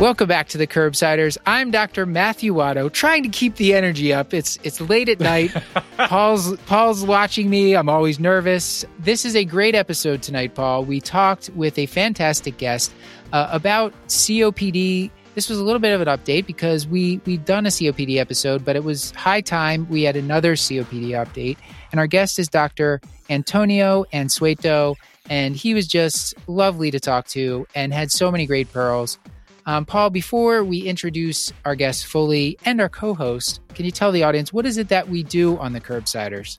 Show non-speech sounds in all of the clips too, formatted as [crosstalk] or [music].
Welcome back to the Curbsiders. I'm Dr. Matthew Watto, trying to keep the energy up. It's it's late at night. [laughs] Paul's Paul's watching me. I'm always nervous. This is a great episode tonight, Paul. We talked with a fantastic guest uh, about COPD. This was a little bit of an update because we we've done a COPD episode, but it was high time we had another COPD update. And our guest is Dr. Antonio Anzueto, and he was just lovely to talk to and had so many great pearls. Um, Paul, before we introduce our guest fully and our co host, can you tell the audience what is it that we do on the Curbsiders?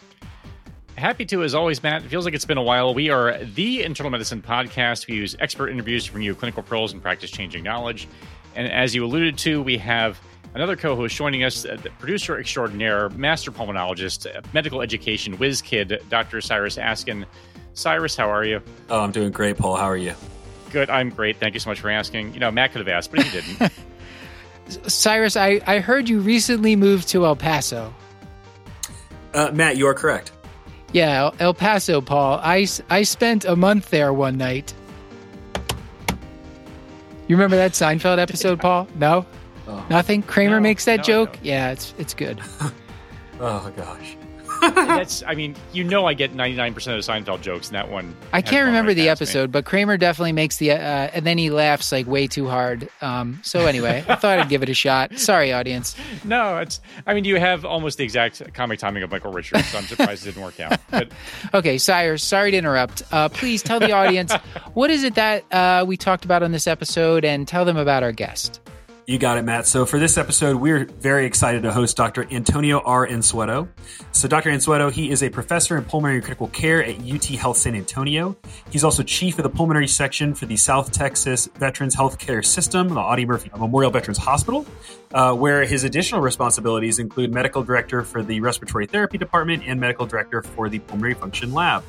Happy to, as always, Matt. It feels like it's been a while. We are the internal medicine podcast. We use expert interviews to bring you clinical pearls and practice changing knowledge. And as you alluded to, we have another co host joining us, uh, the producer extraordinaire, master pulmonologist, uh, medical education whiz kid, Dr. Cyrus Askin. Cyrus, how are you? Oh, I'm doing great, Paul. How are you? Good. I'm great. Thank you so much for asking. You know, Matt could have asked, but he didn't. [laughs] Cyrus, I, I heard you recently moved to El Paso. Uh, Matt, you are correct. Yeah, El Paso, Paul. I, I spent a month there one night. You remember that Seinfeld episode, Paul? No? Oh. Nothing? Kramer No, makes that no, joke? Yeah, it's it's good. [laughs] Oh gosh. [laughs] That's, I mean, you know, I get 99% of the Seinfeld jokes in that one. I can't remember right the past me. episode, but Kramer definitely makes the, uh, and then he laughs like way too hard. Um, so anyway, I thought I'd give it a shot. Sorry, audience. [laughs] No, it's. I mean, you have almost the exact comic timing of Michael Richards, so I'm surprised it didn't work out. But [laughs] Okay, Cyrus, sorry to interrupt. Uh, please tell the audience what is it that uh, we talked about on this episode and tell them about our guest. You got it, Matt. So for this episode, we're very excited to host Dr. Antonio R. Anzueto. So Dr. Anzueto, he is a professor in pulmonary and critical care at UT Health San Antonio. He's also chief of the pulmonary section for the South Texas Veterans Healthcare System, the Audie Murphy Memorial Veterans Hospital, uh, where his additional responsibilities include medical director for the respiratory therapy department and medical director for the pulmonary function lab.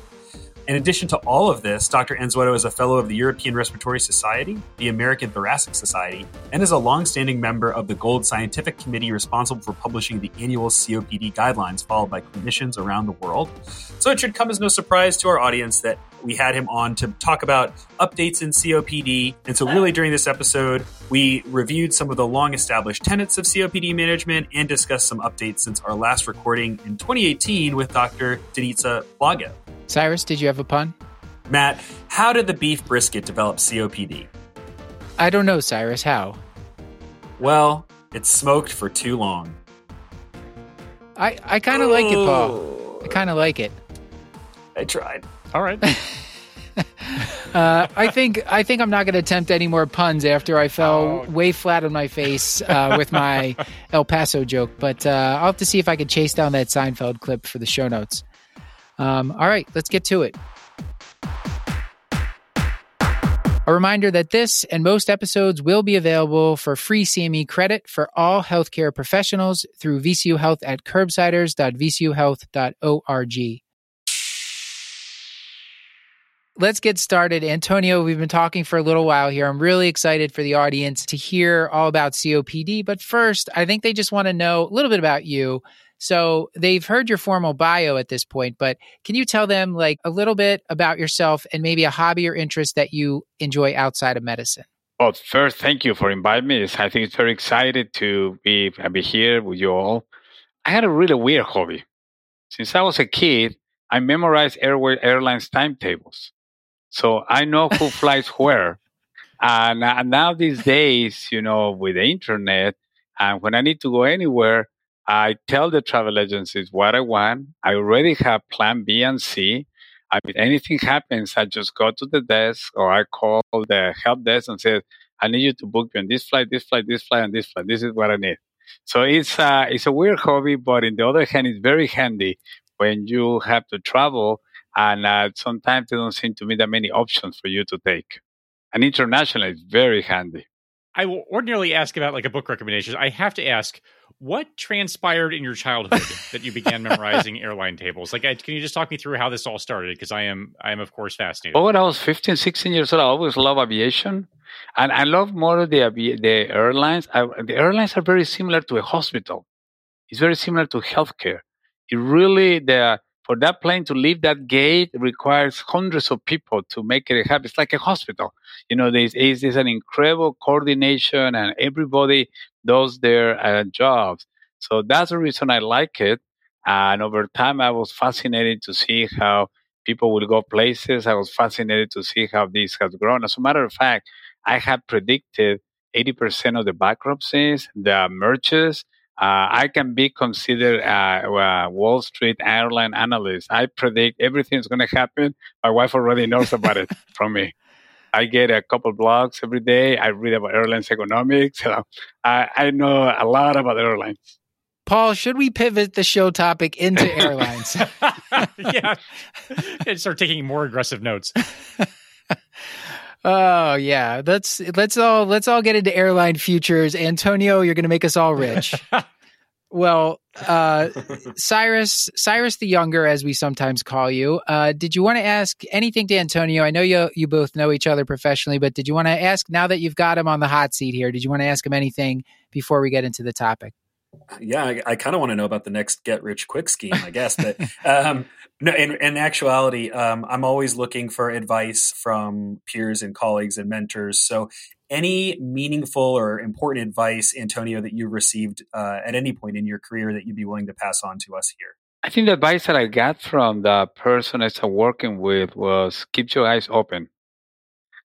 In addition to all of this, Dr. Anzueto is a fellow of the European Respiratory Society, the American Thoracic Society, and is a longstanding member of the Gold Scientific Committee responsible for publishing the annual COPD guidelines followed by clinicians around the world. So it should come as no surprise to our audience that we had him on to talk about updates in COPD. And so, really, during this episode, we reviewed some of the long established tenets of COPD management and discussed some updates since our last recording in 2018 with Dr. Denitsa Blagev. Cyrus, did you have a pun? Matt, how did the beef brisket develop COPD? I don't know, Cyrus. How? Well, it's smoked for too long. I, I kind of like it, Paul. I kind of like it. I tried. all right, [laughs] [laughs] Uh, I think I think I'm not going to attempt any more puns after I fell Oh. way flat on my face uh, with my [laughs] El Paso joke. But uh, I'll have to see if I can chase down that Seinfeld clip for the show notes. Um, all right, let's get to it. A reminder that this and most episodes will be available for free CME credit for all healthcare professionals through VCU Health at curbsiders.vcuhealth.org. Let's get started. Antonio, we've been talking for a little while here. I'm really excited for the audience to hear all about COPD. But first, I think they just want to know a little bit about you. So they've heard your formal bio at this point, but can you tell them like a little bit about yourself and maybe a hobby or interest that you enjoy outside of medicine? Well, first, thank you for inviting me. I think it's very excited to be, be here with you all. I had a really weird hobby. Since I was a kid, I memorized airway airlines timetables. So I know who [laughs] flies where. And, uh, now these days, you know, with the internet, and when I need to go anywhere, I tell the travel agencies what I want. I already have plan B and C. I mean, anything happens, I just go to the desk or I call the help desk and say, I need you to book me on this flight, this flight, this flight, and this flight. This is what I need. So it's uh, it's a weird hobby, but in the other hand, it's very handy when you have to travel, and uh, sometimes there don't seem to be that many options for you to take. And international is very handy. I will ordinarily ask about like a book recommendation. I have to ask, what transpired in your childhood that you began [laughs] memorizing airline tables? Like, can you just talk me through how this all started? Because I am, I am of course fascinated. Oh, when I was 15, 16 years old, I always loved aviation, and I love more the the airlines. I, the airlines are very similar to a hospital. It's very similar to healthcare. It really the for that plane to leave that gate requires hundreds of people to make it happen. It's like a hospital. You know, there's, there's an incredible coordination and everybody does their uh, jobs. So that's the reason I like it. And over time, I was fascinated to see how people will go places. I was fascinated to see how this has grown. As a matter of fact, I had predicted 80% of the bankruptcies, the mergers, Uh, I can be considered a, a, Wall Street airline analyst. I predict everything's going to happen. My wife already knows about it [laughs] from me. I get a couple blogs every day. I read about airlines economics. So I, I know a lot about airlines. Paul, should we pivot the show topic into [laughs] airlines? [laughs] yeah, and start taking more aggressive notes. Oh yeah, let's let's all let's all get into airline futures. Antonio, you're going to make us all rich. [laughs] well, uh, Cyrus, Cyrus the Younger, as we sometimes call you, uh, did you want to ask anything to Antonio? I know you you both know each other professionally, but did you want to ask now that you've got him on the hot seat here? Did you want to ask him anything before we get into the topic? Yeah, I, I kind of want to know about the next get rich quick scheme, I guess. But um, no, in, in actuality, um, I'm always looking for advice from peers and colleagues and mentors. So, any meaningful or important advice, Antonio, that you received uh, at any point in your career that you'd be willing to pass on to us here? I think the advice that I got from the person I started working with was keep your eyes open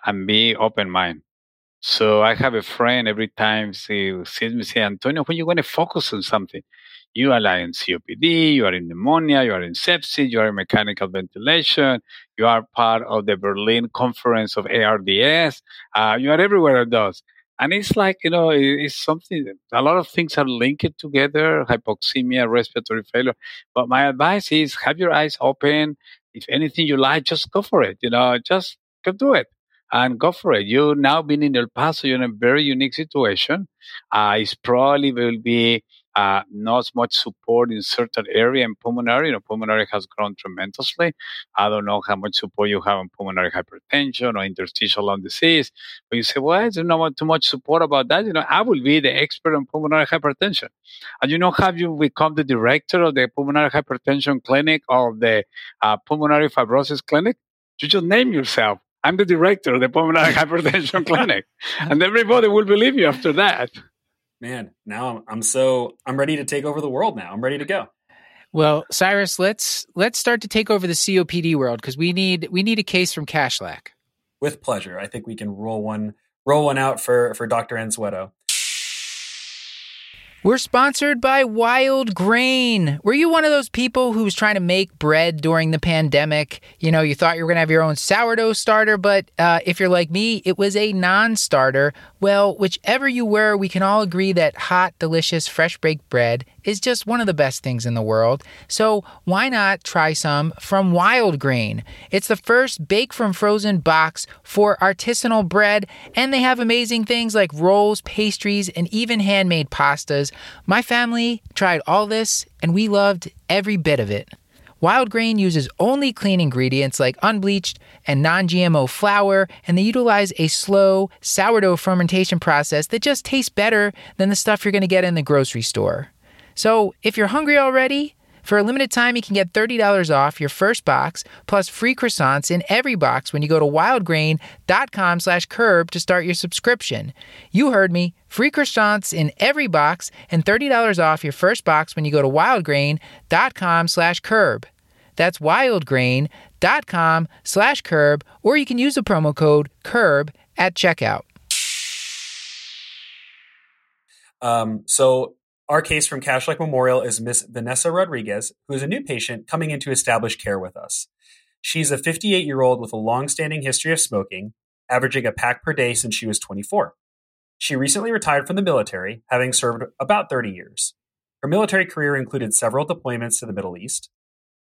and be open mind. So I have a friend every time he sees me say, Antonio, when you going to focus on something? You are like in COPD, you are in pneumonia, you are in sepsis, you are in mechanical ventilation, you are part of the Berlin conference of ARDS, uh, you are everywhere those. And it's like, you know, it's something, a lot of things are linked together, hypoxemia, respiratory failure. But my advice is have your eyes open. If anything you like, just go for it. You know, just go do it and go for it. You've now been in El Paso, you're in a very unique situation. Uh, it's probably will be uh, not much support in certain area in pulmonary. You know, pulmonary has grown tremendously. I don't know how much support you have in pulmonary hypertension or interstitial lung disease. But you say, well, there's not too much support about that. You know, I will be the expert on pulmonary hypertension. And you know, have you become the director of the pulmonary hypertension clinic or the uh, pulmonary fibrosis clinic? You just name yourself. I'm the director of the pulmonary [laughs] hypertension clinic. [laughs] And everybody will believe you after that. Man, now I'm, I'm so I'm ready to take over the world now. I'm ready to go. Well, Cyrus, let's let's start to take over the COPD world because we need we need a case from Kashlak. With pleasure. I think we can roll one roll one out for for Dr. Anzueto. We're sponsored by Wild Grain. Were you one of those people who was trying to make bread during the pandemic? You know, you thought you were going to have your own sourdough starter, but uh, if you're like me, it was a non starter. Well, whichever you were, we can all agree that hot, delicious, fresh baked bread is just one of the best things in the world. So why not try some from Wild Grain? It's the first bake from frozen box for artisanal bread, and they have amazing things like rolls, pastries, and even handmade pastas. My family tried all this, and we loved every bit of it. Wild Grain uses only clean ingredients like unbleached and non GMO flour, and they utilize a slow sourdough fermentation process that just tastes better than the stuff you're going to get in the grocery store. So if you're hungry already, for a limited time, you can get $30 off your first box plus free croissants in every box when you go to wildgrain.com slash curb to start your subscription. You heard me. Free croissants in every box and $30 off your first box when you go to wildgrain.com slash curb. That's wildgrain.com slash curb, or you can use the promo code CURB at checkout. Um, so our case from Kashlak Memorial is Miss Vanessa Rodriguez, who is a new patient coming into established care with us. She's a 58 year old with a long standing history of smoking, averaging a pack per day since she was 24. She recently retired from the military, having served about 30 years. Her military career included several deployments to the Middle East.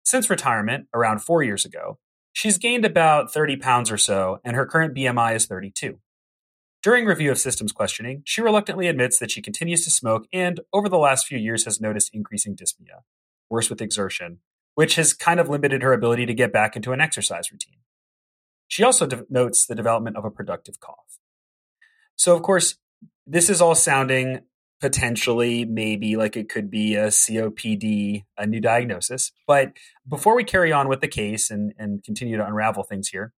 Since retirement, around four years ago, she's gained about 30 pounds or so, and her current BMI is 32. During review of systems questioning, she reluctantly admits that she continues to smoke and, over the last few years, has noticed increasing dyspnea, worse with exertion, which has kind of limited her ability to get back into an exercise routine. She also de- notes the development of a productive cough. So, of course, this is all sounding potentially maybe like it could be a COPD, a new diagnosis. But before we carry on with the case and, and continue to unravel things here,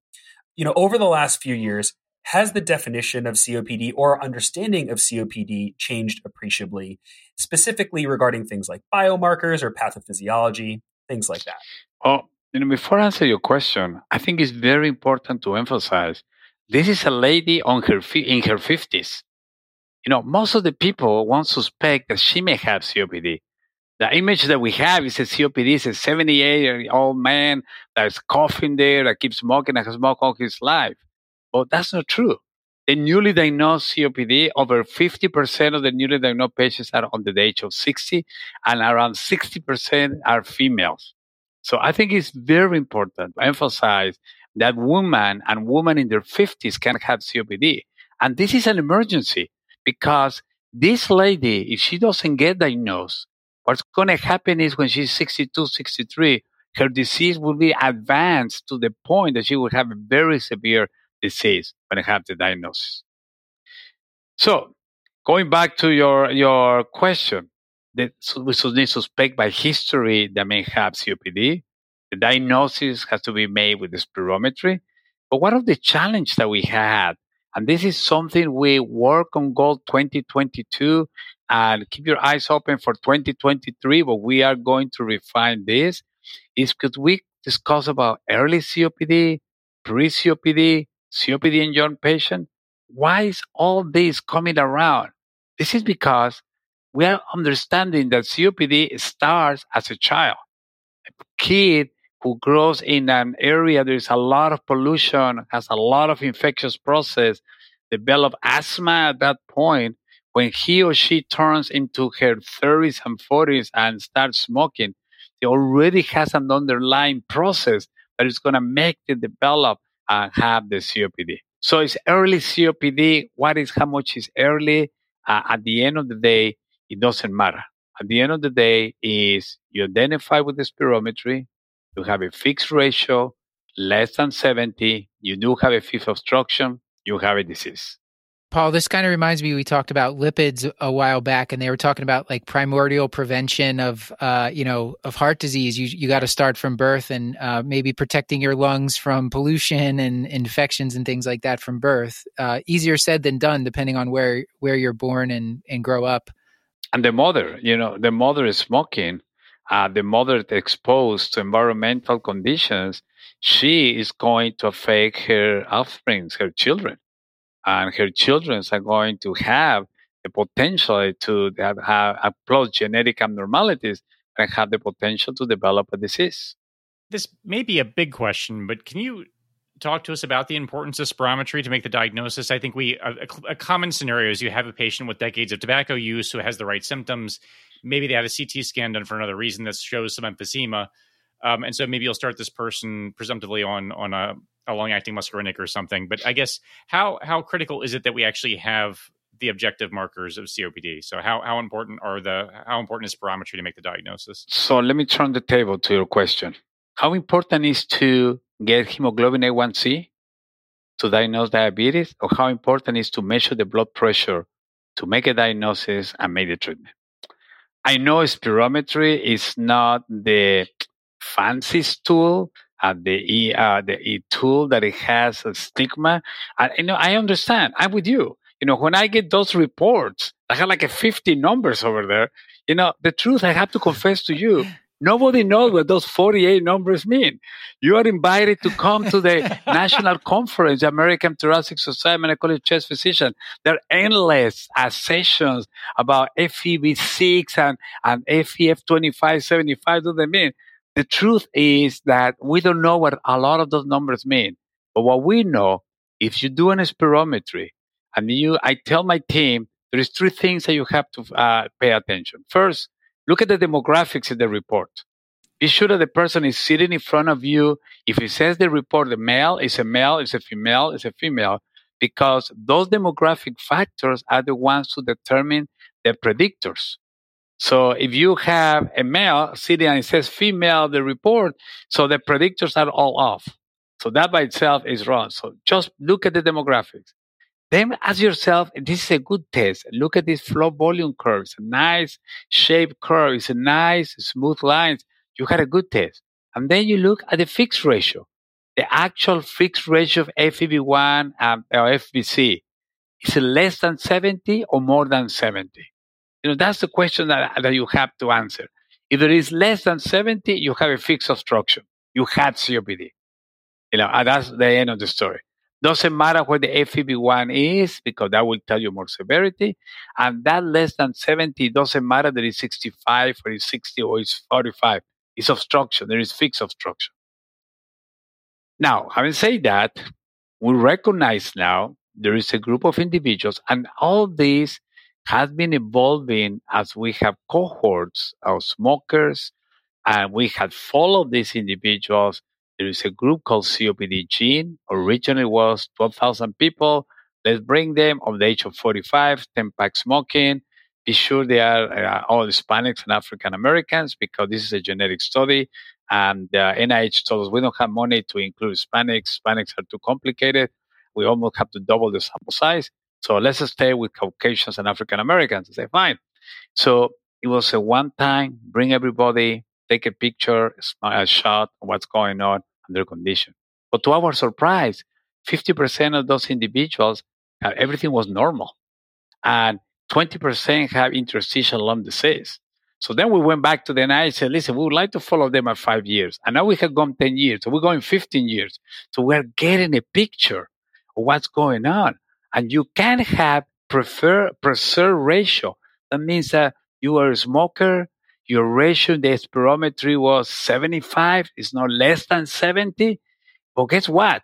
you know, over the last few years, has the definition of COPD or understanding of COPD changed appreciably, specifically regarding things like biomarkers or pathophysiology, things like that? Well, you know, before I answer your question, I think it's very important to emphasize this is a lady on her in her 50s you know, most of the people won't suspect that she may have COPD. The image that we have is a COPD is a 78 year old man that's coughing there, that keeps smoking, and has smoked all his life. But that's not true. The newly diagnosed COPD, over 50% of the newly diagnosed patients are under the age of 60, and around 60% are females. So I think it's very important to emphasize that women and women in their 50s can have COPD. And this is an emergency because this lady, if she doesn't get diagnosed, what's going to happen is when she's 62, 63, her disease will be advanced to the point that she will have a very severe disease when I have the diagnosis. So, going back to your, your question, that we should suspect by history that may have COPD. The diagnosis has to be made with the spirometry. But one of the challenges that we had and this is something we work on GOLD 2022 and keep your eyes open for 2023, but we are going to refine this is because we discuss about early COPD, pre-COPD, COPD in young patient. Why is all this coming around? This is because we are understanding that COPD starts as a child. A kid who grows in an area there's a lot of pollution, has a lot of infectious process, develop asthma at that point, when he or she turns into her 30s and 40s and starts smoking, he already has an underlying process that is going to make it develop and have the COPD. So it's early COPD. What is how much is early? Uh, at the end of the day, it doesn't matter. At the end of the day, is you identify with the spirometry, you have a fixed ratio, less than 70, you do have a fixed obstruction, you have a disease. Paul, this kind of reminds me. We talked about lipids a while back, and they were talking about like primordial prevention of, uh, you know, of heart disease. You you got to start from birth, and uh, maybe protecting your lungs from pollution and infections and things like that from birth. Uh, easier said than done, depending on where where you're born and and grow up. And the mother, you know, the mother is smoking uh, the mother exposed to environmental conditions, she is going to affect her offspring, her children. And her children are going to have the potential to have, have plus genetic abnormalities and have the potential to develop a disease. This may be a big question, but can you talk to us about the importance of spirometry to make the diagnosis? I think we a, a, common scenario is you have a patient with decades of tobacco use who has the right symptoms maybe they had a CT scan done for another reason that shows some emphysema. Um, and so maybe you'll start this person presumptively on on a, a long acting muscarinic or something. But I guess how how critical is it that we actually have the objective markers of COPD? So how how important are the how important is spirometry to make the diagnosis? So let me turn the table to your question. How important is to get hemoglobin A1C to diagnose diabetes, or how important is to measure the blood pressure to make a diagnosis and make the treatment? I know spirometry is not the fanciest tool, uh, the e, uh, the e tool that it has a stigma. And you know, I understand. I'm with you. You know, when I get those reports, I have like a 50 numbers over there. You know, the truth I have to confess to you, Nobody knows what those 48 numbers mean. You are invited to come to the [laughs] national conference, American Thoracic Society Medical Chest Physician. There are endless uh, sessions about FEV6 and, and FEF2575. What do they mean? The truth is that we don't know what a lot of those numbers mean. But what we know, if you do an spirometry, and you, I tell my team, there is three things that you have to uh, pay attention. First, Look at the demographics in the report. Be sure that the person is sitting in front of you. If it says the report, the male is a male, is a female, is a female. because those demographic factors are the ones who determine the predictors. So if you have a male sitting and it says female, the report, so the predictors are all off. So that by itself is wrong. So just look at the demographics. Then ask yourself, this is a good test. Look at this flow volume curve. It's a nice shaped curve. It's a nice smooth lines. You had a good test. And then you look at the fixed ratio, the actual fixed ratio of FEV1 and, uh, or FVC. Is it less than 70 or more than 70? You know, that's the question that, that you have to answer. If there is less than 70, you have a fixed obstruction. You had COPD. You know, and that's the end of the story. Doesn't matter what the FEV1 is because that will tell you more severity. And that less than 70 doesn't matter that it's 65 or it's 60 or it's 45. It's obstruction. There is fixed obstruction. Now, having said that, we recognize now there is a group of individuals and all this has been evolving as we have cohorts of smokers and we have followed these individuals there is a group called COPD Gene. Originally was 12,000 people. Let's bring them of the age of 45, 10 pack smoking. Be sure they are uh, all Hispanics and African Americans because this is a genetic study. And uh, NIH told us we don't have money to include Hispanics. Hispanics are too complicated. We almost have to double the sample size. So let's stay with Caucasians and African Americans. I say, fine. So it was a one time, bring everybody, take a picture, a shot of what's going on under condition. But to our surprise, 50% of those individuals, everything was normal. And 20% have interstitial lung disease. So then we went back to the NIH and said, listen, we would like to follow them at five years. And now we have gone 10 years. So we're going 15 years. So we're getting a picture of what's going on. And you can have prefer, preserve ratio. That means that you are a smoker, your ratio in the spirometry was 75, it's not less than 70. But guess what?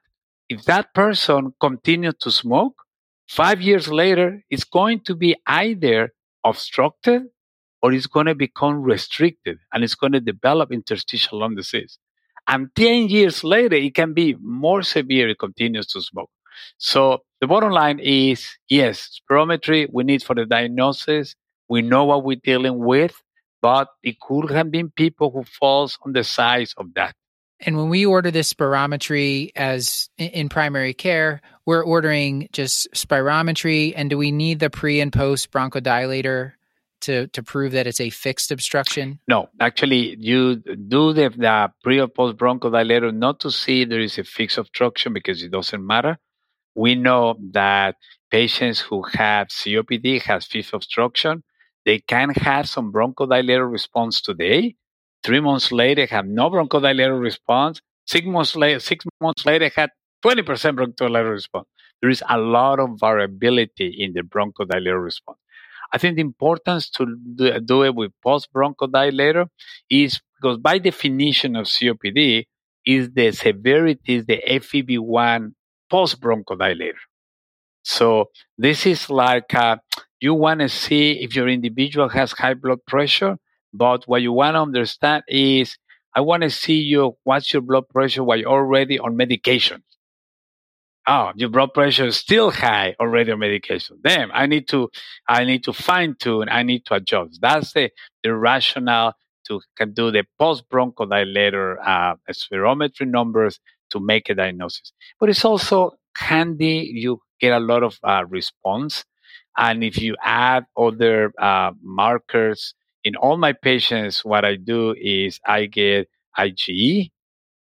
If that person continues to smoke, five years later, it's going to be either obstructed or it's going to become restricted and it's going to develop interstitial lung disease. And 10 years later, it can be more severe it continues to smoke. So the bottom line is yes, spirometry we need for the diagnosis. We know what we're dealing with but it could have been people who falls on the size of that. And when we order this spirometry as in primary care, we're ordering just spirometry. And do we need the pre and post bronchodilator to, to prove that it's a fixed obstruction? No, actually, you do the, the pre or post bronchodilator not to see there is a fixed obstruction because it doesn't matter. We know that patients who have COPD has fixed obstruction they can have some bronchodilator response today. Three months later, have no bronchodilator response. Six months later, six months later, had 20% bronchodilator response. There is a lot of variability in the bronchodilator response. I think the importance to do, it with post bronchodilator is because by definition of COPD is the severity is the FEV1 post bronchodilator. So this is like a, you want to see if your individual has high blood pressure, but what you want to understand is I want to see you what's your blood pressure while you're already on medication. Oh, your blood pressure is still high already on medication. Damn, I need to I need to fine tune, I need to adjust. That's the, the rationale to do the post bronchodilator uh, spirometry numbers to make a diagnosis. But it's also handy. You get a lot of uh, response and if you add other uh, markers in all my patients, what I do is I get IgE,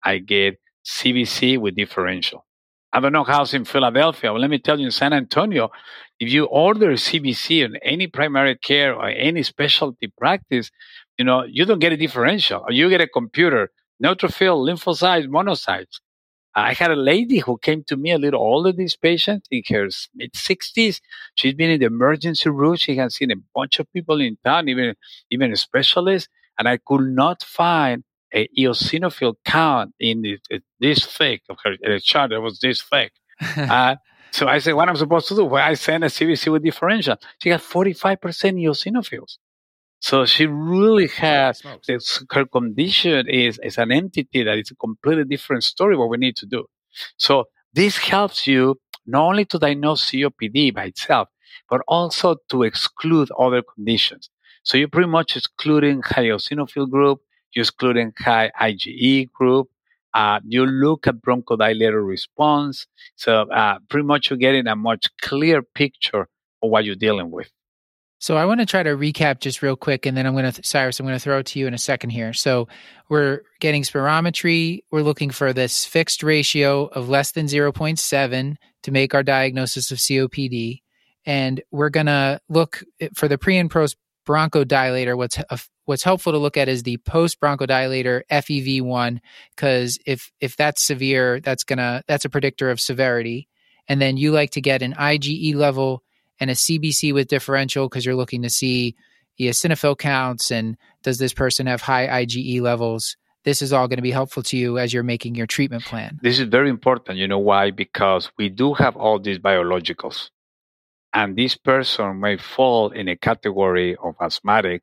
I get CBC with differential. I don't know how's in Philadelphia. Well, let me tell you, in San Antonio, if you order CBC in any primary care or any specialty practice, you know, you don't get a differential. You get a computer, neutrophil, lymphocytes, monocytes. I had a lady who came to me a little older, this patient in her mid 60s. She's been in the emergency room. She has seen a bunch of people in town, even, even a specialist. And I could not find a eosinophil count in this, this thick of her chart. It was this thick. [laughs] uh, so I said, what am I'm supposed to do? Well, I sent a CBC with differential. She got 45% eosinophils. So she really has this, her condition is, is an entity that is a completely different story what we need to do. So this helps you not only to diagnose COPD by itself, but also to exclude other conditions. So you're pretty much excluding high eosinophil group, you're excluding high IgE group, uh, you look at bronchodilator response. So uh, pretty much you're getting a much clear picture of what you're dealing with. So I want to try to recap just real quick, and then I'm going to, Cyrus, I'm going to throw it to you in a second here. So we're getting spirometry. We're looking for this fixed ratio of less than 0.7 to make our diagnosis of COPD. And we're going to look for the pre and post bronchodilator. What's uh, what's helpful to look at is the post bronchodilator FEV1 because if if that's severe, that's gonna that's a predictor of severity. And then you like to get an IgE level and a CBC with differential because you're looking to see the eosinophil counts and does this person have high IgE levels. This is all going to be helpful to you as you're making your treatment plan. This is very important. You know why? Because we do have all these biologicals. And this person may fall in a category of asthmatic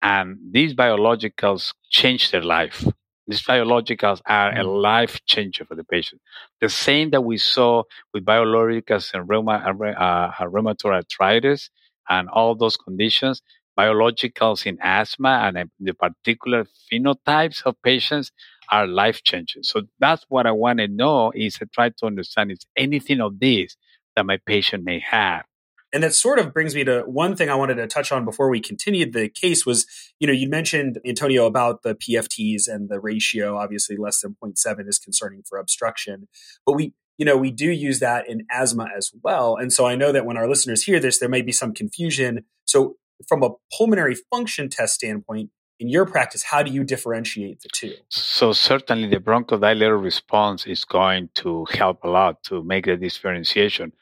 and these biologicals change their life. These biologicals are a mm. life changer for the patient. The same that we saw with biologicals and reuma, uh, uh, rheumatoid arthritis and all those conditions, biologicals in asthma and the particular phenotypes of patients are life changing. So that's what I want to know is to try to understand is anything of this that my patient may have and that sort of brings me to one thing I wanted to touch on before we continued the case was, you know, you mentioned Antonio about the PFTs and the ratio. Obviously, less than 0.7 is concerning for obstruction, but we, you know, we do use that in asthma as well. And so I know that when our listeners hear this, there may be some confusion. So from a pulmonary function test standpoint, in your practice, how do you differentiate the two? So certainly the bronchodilator response is going to help a lot to make the differentiation.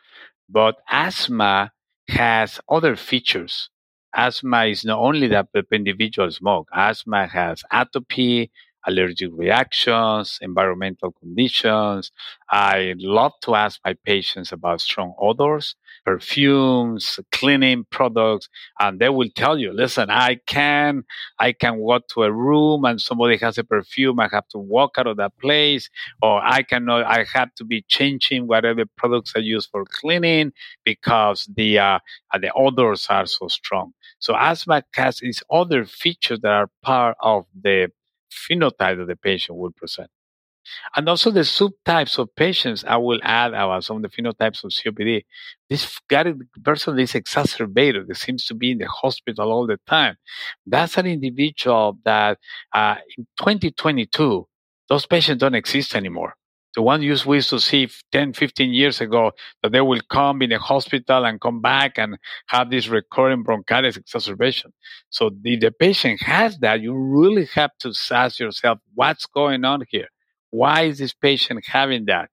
But asthma has other features. Asthma is not only that the individual smoke. Asthma has atopy, allergic reactions, environmental conditions. I love to ask my patients about strong odors perfumes, cleaning products, and they will tell you, listen, I can, I can walk to a room and somebody has a perfume, I have to walk out of that place, or I cannot, I have to be changing whatever products I use for cleaning because the uh, the odors are so strong. So asthma has its other features that are part of the phenotype that the patient will present. And also the subtypes of patients, I will add about some of the phenotypes of COPD. This person is exacerbated, that seems to be in the hospital all the time. That's an individual that uh, in 2022, those patients don't exist anymore. The one you used to see 10, 15 years ago, that they will come in the hospital and come back and have this recurring bronchitis exacerbation. So if the patient has that, you really have to ask yourself, what's going on here? Why is this patient having that?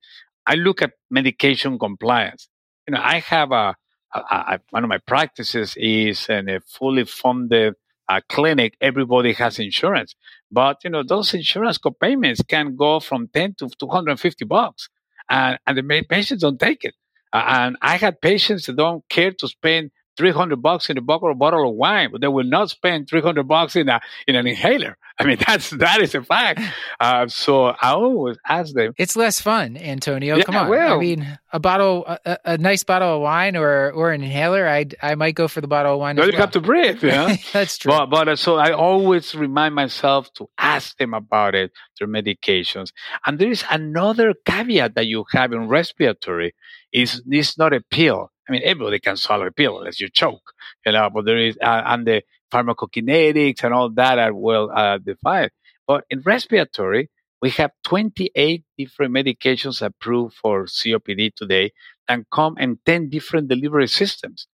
I look at medication compliance. You know, I have a, a, a one of my practices is in a fully funded uh, clinic. Everybody has insurance, but you know those insurance copayments can go from ten to two hundred and fifty bucks, and and the patients don't take it. And I had patients that don't care to spend 300 bucks in a bottle, of wine, but they will not spend 300 bucks in a in an inhaler. [laughs] I mean, that's that is a fact. [sighs] Uh, so I always ask them. It's less fun, Antonio. Yeah, Come on. Well, I mean, a bottle, a, a, nice bottle of wine, or or an inhaler. I I might go for the bottle of wine. No, you well. have to breathe. Yeah, [laughs] that's true. But but uh, so I always remind myself to ask them about it, their medications, and there is another caveat that you have in respiratory. Is this not a pill? I mean, everybody can swallow a pill unless you choke, you know, but there is, uh, and the pharmacokinetics and all that are well uh, defined. But in respiratory, we have 28 different medications approved for COPD today and come in 10 different delivery systems.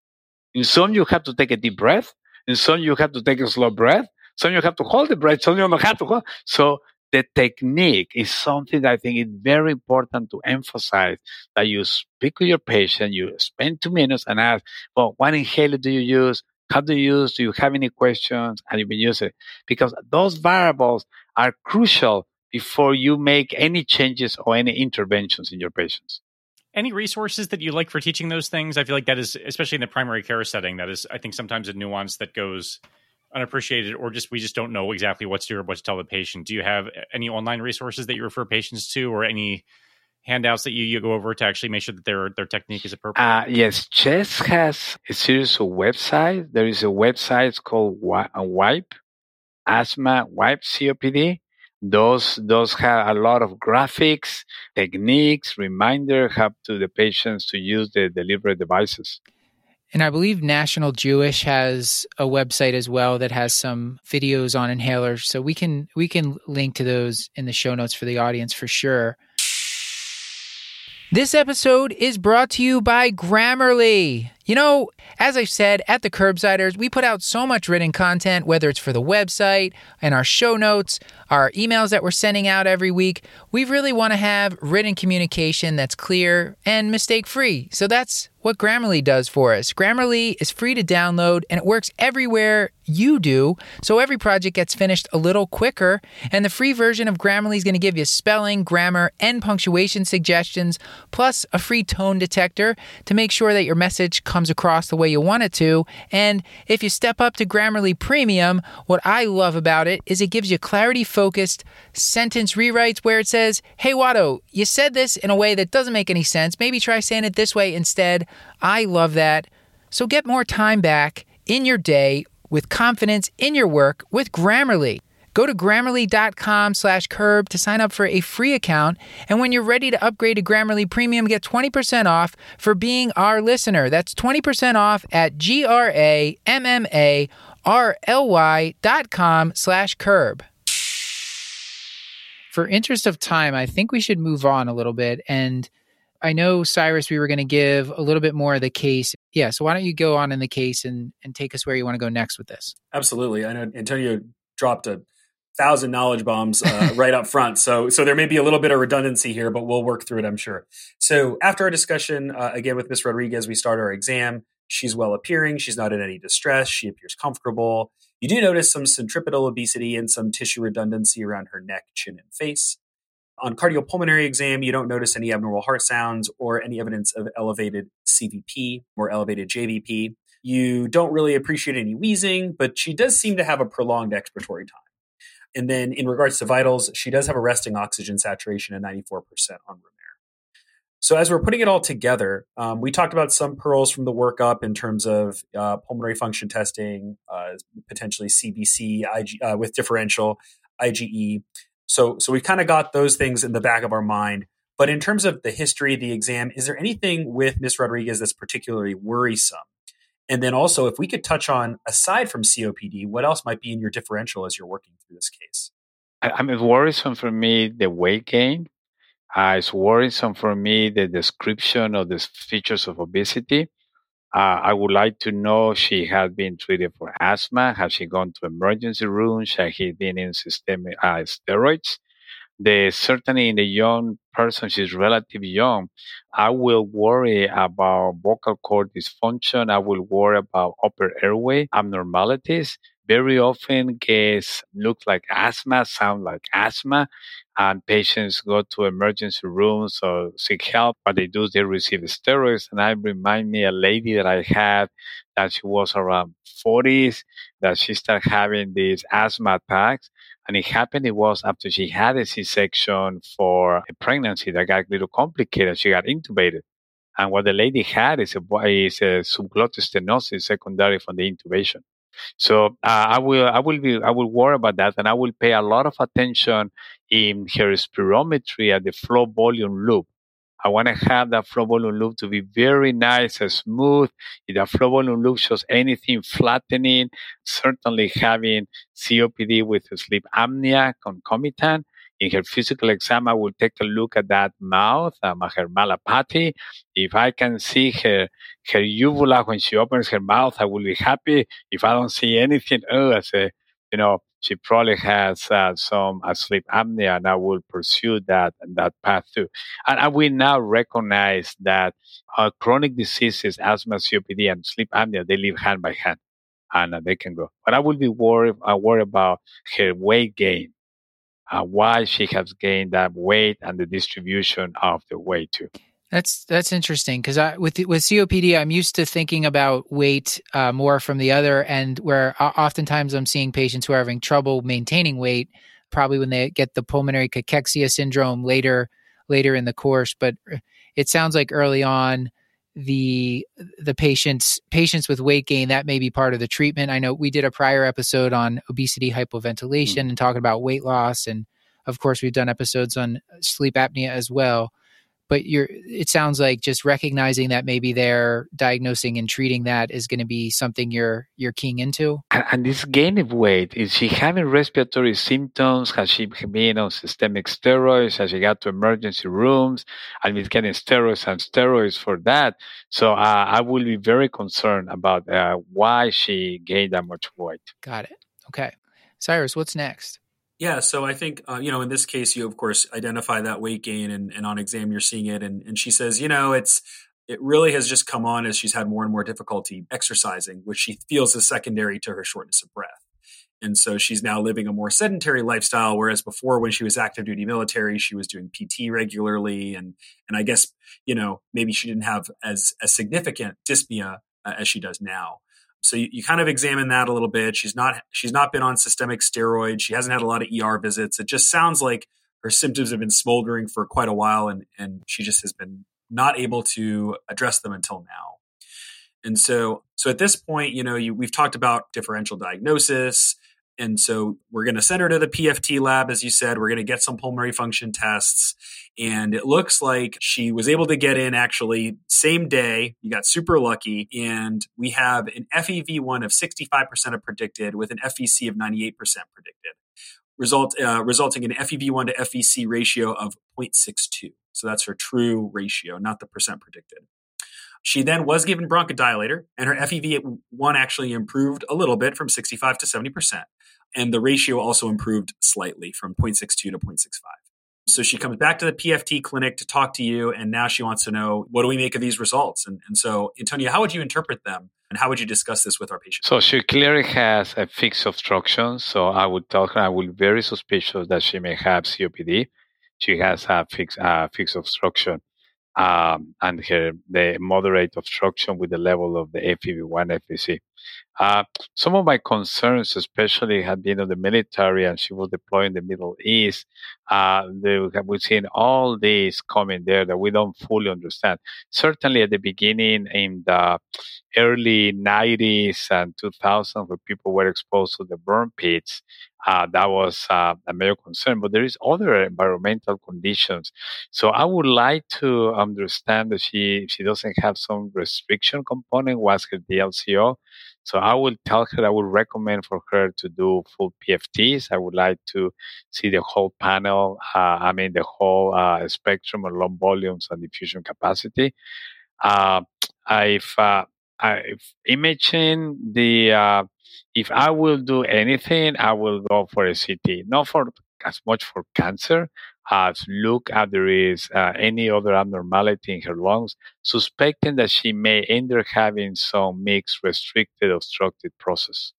In some, you have to take a deep breath. In some, you have to take a slow breath. Some, you have to hold the breath. Some, you don't have to hold. So the technique is something I think is very important to emphasize that you speak with your patient, you spend two minutes and ask, well, what inhaler do you use? How do you use? Do you have any questions? And you can use it because those variables are crucial before you make any changes or any interventions in your patients. Any resources that you like for teaching those things? I feel like that is, especially in the primary care setting, that is, I think sometimes a nuance that goes unappreciated or just we just don't know exactly what to do or what to tell the patient do you have any online resources that you refer patients to or any handouts that you, you go over to actually make sure that their their technique is appropriate? Uh, yes, CHEST has a series of websites. There is a website called Wipe, Asthma Wipe COPD. Those those have a lot of graphics, techniques, reminder help to the patients to use the delivery devices. And I believe National Jewish has a website as well that has some videos on inhalers. So we can we can link to those in the show notes for the audience for sure. This episode is brought to you by Grammarly. You know, as I've said at the Curbsiders, we put out so much written content, whether it's for the website and our show notes, our emails that we're sending out every week. We really want to have written communication that's clear and mistake free. So that's what Grammarly does for us. Grammarly is free to download and it works everywhere you do, so every project gets finished a little quicker. And the free version of Grammarly is going to give you spelling, grammar, and punctuation suggestions, plus a free tone detector to make sure that your message comes across the way you want it to. And if you step up to Grammarly Premium, what I love about it is it gives you clarity focused sentence rewrites where it says, Hey Watto, you said this in a way that doesn't make any sense. Maybe try saying it this way instead. I love that. So get more time back in your day with confidence in your work with Grammarly. Go to grammarly.com slash curb to sign up for a free account. And when you're ready to upgrade to Grammarly Premium, get 20% off for being our listener. That's 20% off at G-R-A-M-M-A-R-L-Y dot com slash curb. For interest of time, I think we should move on a little bit and I know Cyrus, we were going to give a little bit more of the case. Yeah. So why don't you go on in the case and, and take us where you want to go next with this? Absolutely. I know Antonio dropped a thousand knowledge bombs uh, right up front. So, so there may be a little bit of redundancy here, but we'll work through it, I'm sure. So after our discussion, uh, again, with Miss Rodriguez, we start our exam. She's well appearing. She's not in any distress. She appears comfortable. You do notice some centripetal obesity and some tissue redundancy around her neck, chin, and face. On cardiopulmonary exam, you don't notice any abnormal heart sounds or any evidence of elevated CVP or elevated JVP. You don't really appreciate any wheezing, but she does seem to have a prolonged expiratory time. And then in regards to vitals, she does have a resting oxygen saturation at 94% on room air. So as we're putting it all together, um, we talked about some pearls from the workup in terms of uh, pulmonary function testing, uh, potentially CBC IG, uh, with differential, IgE. So, so we kind of got those things in the back of our mind. But in terms of the history, the exam, is there anything with Miss Rodriguez that's particularly worrisome? And then also, if we could touch on, aside from COPD, what else might be in your differential as you're working through this case? I, mean, it's worrisome for me the weight gain. Uh, it's worrisome for me the description of the features of obesity. Uh, I would like to know she has been treated for asthma. Has she gone to emergency rooms? Has she been in systemic uh, steroids? The certainly in the young person, she's relatively young. I will worry about vocal cord dysfunction. I will worry about upper airway abnormalities. Very often, case look like asthma, sound like asthma and patients go to emergency rooms or seek help. What they do they receive steroids. And I remind me a lady that I had that she was around 40s, that she started having these asthma attacks. And it happened, it was after she had a C-section for a pregnancy that got a little complicated. She got intubated. And what the lady had is a, is a subglottic stenosis secondary from the intubation. So uh, I will I will be I will worry about that, and I will pay a lot of attention in her spirometry at the flow volume loop. I want to have that flow volume loop to be very nice and smooth. If the flow volume loop shows anything flattening, certainly having COPD with sleep apnea concomitant, in her physical exam, I will take a look at that mouth, um, her Mallampati. If I can see her her uvula when she opens her mouth, I will be happy. If I don't see anything, oh, I say, you know, she probably has uh, some uh, sleep apnea, and I will pursue that that path too. And I will now recognize that uh, chronic diseases, asthma, COPD, and sleep apnea, they live hand by hand, and uh, they can go. But I will be worried, I worry about her weight gain uh, why she has gained that weight and the distribution of the weight too. That's that's interesting because I with with COPD I'm used to thinking about weight uh, more from the other end, where oftentimes I'm seeing patients who are having trouble maintaining weight, probably when they get the pulmonary cachexia syndrome later later in the course. But it sounds like early on, the the patients patients with weight gain that may be part of the treatment. I know we did a prior episode on obesity hypoventilation mm-hmm. and talking about weight loss, and of course we've done episodes on sleep apnea as well but you're it sounds like just recognizing that maybe they're diagnosing and treating that is going to be something you're you're keying into? And, and this gain of weight is she having respiratory symptoms? Has she been on systemic steroids? Has she got to emergency rooms? And been getting steroids and steroids for that. So uh, i will be very concerned about uh, why she gained that much weight. Got it. Okay. Cyrus what's next yeah, so I think uh, you know in this case you of course identify that weight gain and, and on exam you're seeing it and, and she says you know it's it really has just come on as she's had more and more difficulty exercising, which she feels is secondary to her shortness of breath. And so she's now living a more sedentary lifestyle, whereas before, when she was active duty military, she was doing PT regularly, and and I guess you know maybe she didn't have as as significant dyspnea uh, as she does now. So you, you, kind of examine that a little bit. She's not she's not been on systemic steroids. She hasn't had a lot of ER visits. It just sounds like her symptoms have been smoldering for quite a while, and and she just has been not able to address them until now. And so so at this point, you know, you, we've talked about differential diagnosis. And so we're going to send her to the PFT lab, as you said. We're going to get some pulmonary function tests. And it looks like she was able to get in actually same day. You got super lucky. And we have an FEV1 of 65% of predicted with an FVC of 98% predicted, result, uh, resulting in FEV1 to FVC ratio of 0.62. So that's her true ratio, not the percent predicted. She then was given bronchodilator, and her FEV1 actually improved a little bit from 65 to 70%. And the ratio also improved slightly from 0.62 to 0.65. So she comes back to the PFT clinic to talk to you, and now she wants to know what do we make of these results? And, and so, Antonio, how would you interpret them, and how would you discuss this with our patient? So she clearly has a fixed obstruction. So I would tell her I would be very suspicious that she may have COPD. She has a fixed uh, fixed obstruction um, and her the moderate obstruction with the level of the FEV1 FVC. Uh, some of my concerns, especially, had been on the military, and she was deployed in the Middle East. Uh, they, we've seen all these coming there that we don't fully understand. Certainly, at the beginning, in the early 90s and 2000s, when people were exposed to the burn pits, uh, that was uh, a major concern. But there is other environmental conditions. So I would like to understand that she she doesn't have some restriction component. Was her DLCO? So I will tell her I would recommend for her to do full PFTs. I would like to see the whole panel. Uh, I mean the whole uh, spectrum of lung volumes and diffusion capacity. Uh, if uh, if imaging the uh, if I will do anything, I will go for a CT, not for as much for cancer as look at there is uh, any other abnormality in her lungs, suspecting that she may end up having some mixed restricted obstructive process.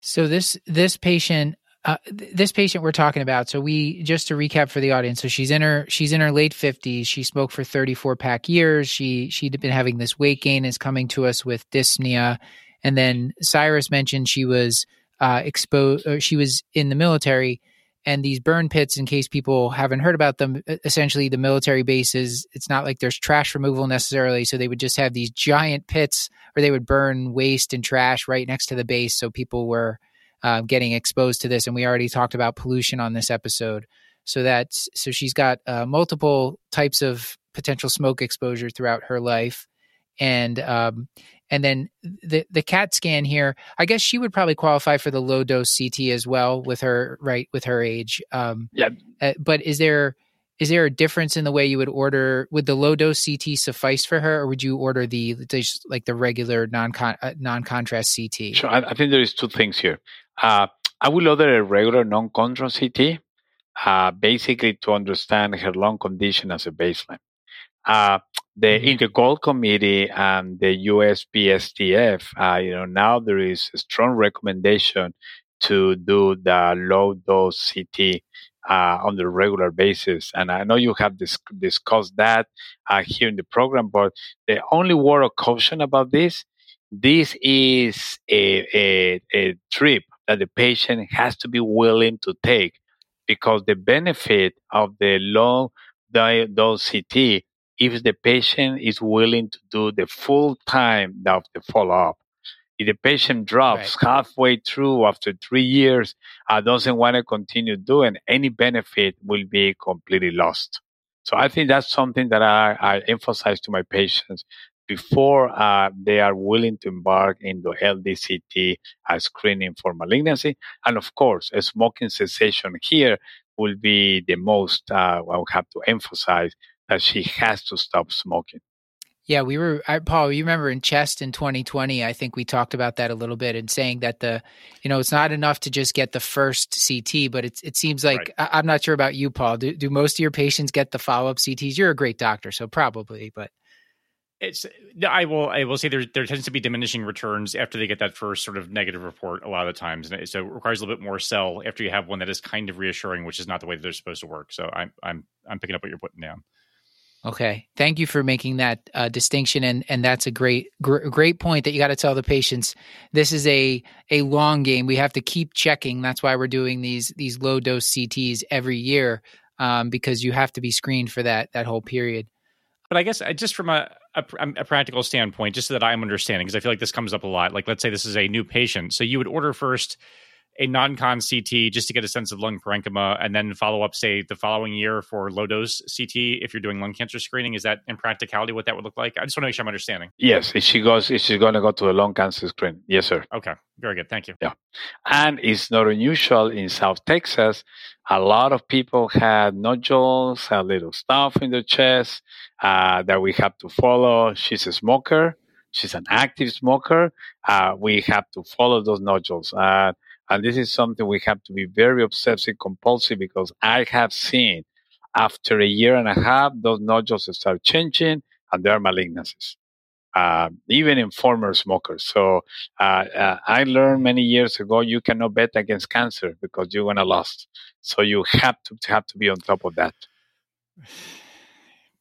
So this this patient uh, this patient we're talking about. So we just to recap for the audience. So she's in her she's in her late fifties. She smoked for thirty four pack years. She she'd been having this weight gain. Is coming to us with dyspnea, and then Cyrus mentioned she was uh, exposed. She was in the military, and these burn pits. In case people haven't heard about them, essentially the military bases. It's not like there's trash removal necessarily. So they would just have these giant pits, or they would burn waste and trash right next to the base. So people were uh, getting exposed to this, and we already talked about pollution on this episode. So that's so she's got uh, multiple types of potential smoke exposure throughout her life, and um, and then the the CAT scan here. I guess she would probably qualify for the low dose CT as well with her right with her age. Um, yeah. Uh, but is there is there a difference in the way you would order? Would the low dose CT suffice for her, or would you order the like the regular non uh, non contrast CT? Sure. I, I, think there is two things here. Uh, I will order a regular non contrast CT, uh, basically to understand her lung condition as a baseline. Uh, the mm-hmm. Intergold Committee and the USPSTF, uh, you know, now there is a strong recommendation to do the low dose CT uh, on the regular basis. And I know you have dis- discussed that uh, here in the program, but the only word of caution about this, this is a, a, a trip that the patient has to be willing to take because the benefit of the low dose CT if the patient is willing to do the full time of the follow up. If the patient drops right. halfway through after three years, uh, doesn't want to continue doing, any benefit will be completely lost. So I think that's something that I, I emphasize to my patients before uh, they are willing to embark into LDCT as screening for malignancy. And of course, a smoking cessation here will be the most uh, I would have to emphasize that she [laughs] has to stop smoking. Yeah, we were, I, Paul. You remember in CHEST in 2020? I think we talked about that a little bit and saying that the, you know, it's not enough to just get the first CT, but it it seems like right. I, am not sure about you, Paul. Do do most of your patients get the follow up CTs? You're a great doctor, so probably, but it's I will I will say there there tends to be diminishing returns after they get that first sort of negative report a lot of the times, and so it requires a little bit more sell after you have one that is kind of reassuring, which is not the way that they're supposed to work. So I'm I'm I'm picking up what you're putting down. Okay, thank you for making that uh, distinction, and and that's a great gr- great point that you got to tell the patients. This is a a long game. We have to keep checking. That's why we're doing these these low dose CTs every year um, because you have to be screened for that that whole period. But I guess just from a, a, a practical standpoint, just so that I'm understanding, because I feel like this comes up a lot. Like, let's say this is a new patient, so you would order first a non-con CT just to get a sense of lung parenchyma, and then follow up, say, the following year for low dose CT if you're doing lung cancer screening. Is that in practicality what that would look like? I just want to make sure I'm understanding. Yes, if she goes, if she's going to go to a lung cancer screen, yes, sir. Okay, very good. Thank you. Yeah, and it's not unusual in South Texas. A lot of people had nodules, a little stuff in their chest uh, that we have to follow. She's a smoker. She's an active smoker. Uh, we have to follow those nodules. Uh, and this is something we have to be very obsessive compulsive because I have seen after a year and a half, those nodules start changing and there are malignancies. Uh, even in former smokers. So uh, uh, I learned many years ago you cannot bet against cancer because you're gonna lose. So you have to have to be on top of that. [sighs]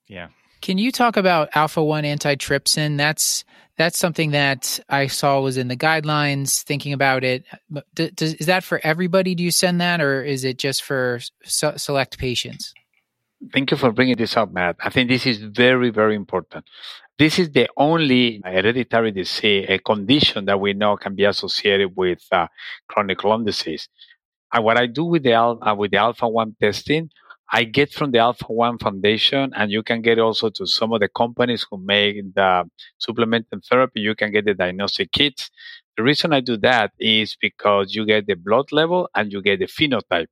Yeah. Can you talk about alpha one antitrypsin? That's that's something that I saw was in the guidelines. Thinking about it, does, is that for everybody? Do you send that, or is it just for select patients? Thank you for bringing this up, Matt. I think this is very, very important. This is the only hereditary disease, a condition that we know can be associated with uh, chronic lung disease. And what I do with the, uh, with the alpha 1 testing, I get from the Alpha One Foundation, and you can get also to some of the companies who make the supplement and therapy. You can get the diagnostic kits. The reason I do that is because you get the blood level and you get the phenotype.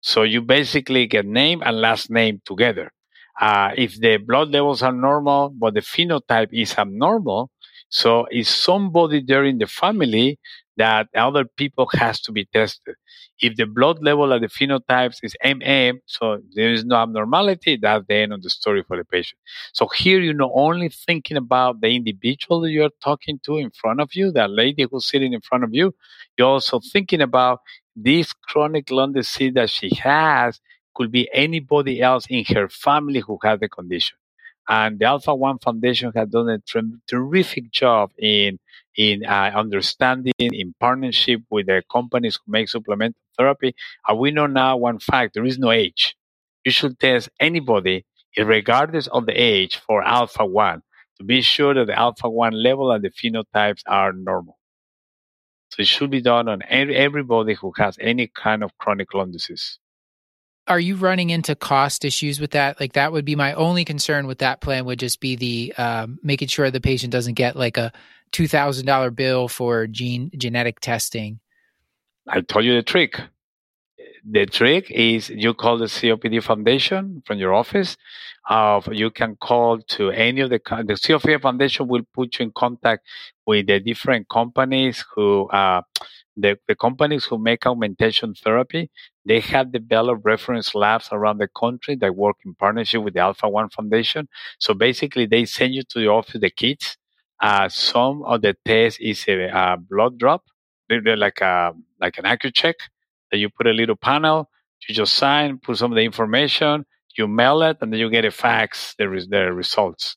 So you basically get name and last name together. Uh, if the blood levels are normal, but the phenotype is abnormal, so is somebody there in the family that other people [laughs] has to be tested. If the blood level of the phenotypes is MM, so there is no abnormality, that's the end of the story for the patient. So here you're not only thinking about the individual that you're talking to in front of you, that lady who's sitting in front of you, you're also thinking about this chronic lung disease that she has could be anybody else in her family who has the condition. And the Alpha One Foundation has done a terrific job in in uh, understanding, in partnership with the companies who make supplemental therapy. And we know now one fact: there is no age. You should test anybody, regardless of the age, for Alpha One to be sure that the Alpha One level and the phenotypes are normal. So it should be done on everybody who has any kind of chronic lung disease are you running into cost issues with that? Like that would be my only concern with that plan would just be the um, making sure the patient doesn't get like a two thousand dollar bill for gene genetic testing. I told you the trick. The trick is you call the COPD Foundation from your office. Uh, you can call to any of the the COPD Foundation will put you in contact with the different companies who uh, the, the companies who make augmentation therapy, they have developed reference labs around the country that work in partnership with the Alpha One Foundation. So basically, they send you to the office the kits. Uh, some of the tests is a, a blood drop, like a like an Accu-Chek that you put a little panel, you just sign, put some of the information, you mail it, and then you get a fax the, the results.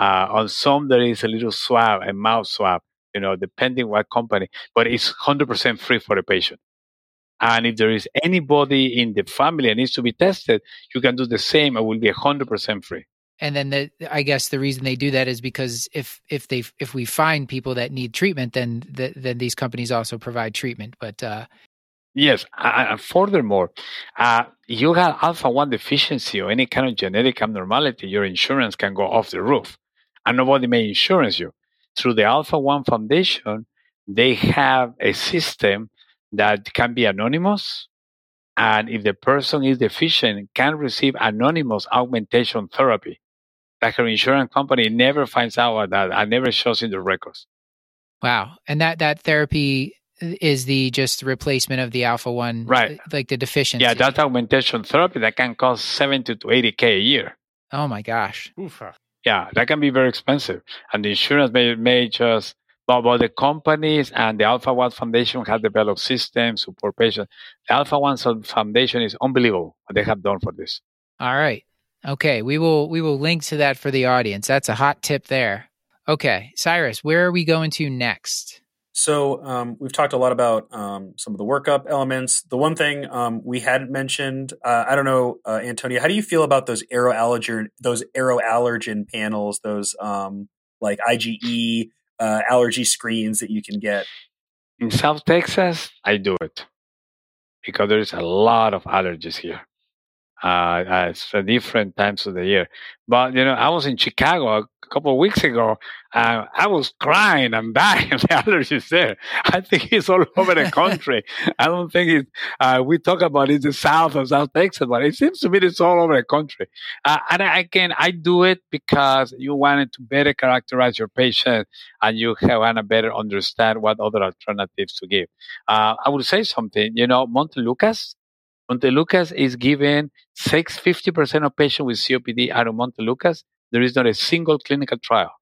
Uh, on some, there is a little swab, a mouth swab you know, depending what company, but it's 100% free for the patient. And if there is anybody in the family that needs to be tested, you can do the same. It will be 100% free. And then the, I guess the reason they do that is because if if they if we find people that need treatment, then the, then these companies also provide treatment. But uh, yes, uh, furthermore, uh, you have alpha one deficiency or any kind of genetic abnormality, your insurance can go off the roof, and nobody may insurance you. Through the Alpha One Foundation, they have a system that can be anonymous. And if the person is deficient, can receive anonymous augmentation therapy. Like her insurance company never finds out about that and never shows in the records. Wow. And that, that therapy is the just replacement of the alpha one, right? Uh, like the deficiency. Yeah, that augmentation therapy that can cost seventy to eighty k a year. Oh my gosh! Oofa. Yeah, that can be very expensive, and the insurance may, may just but, but the companies and the Alpha One Foundation have developed systems support patients. The Alpha One Foundation is unbelievable what they have done for this. All right. Okay, we will we will link to that for the audience. That's a hot tip there. Okay, Cyrus, where are we going to next? So um, we've talked a lot about um, some of the workup elements. The one thing um, we hadn't mentioned, uh, I don't know, uh, Antonio, how do you feel about those AeroAllergen, those AeroAllergen panels, those um, like IgE uh, allergy screens that you can get? In South Texas, I do it because there's a lot of allergies here. Uh, at different times of the year. But you know, I was in Chicago a couple of weeks ago. Uh, I was crying and dying. [laughs] the allergies there. I think it's all over the [laughs] country. I don't think it. Uh, we talk about it in the South of South Texas, but it seems to me it's all over the country. Uh, and I, again, I do it because you wanted to better characterize your patient and you have want to better understand what other alternatives to give. Uh, I would say something. You know, Montelukast Montelukast is given 6, 50% of patients with COPD out of Montelukast. There is not a single clinical trial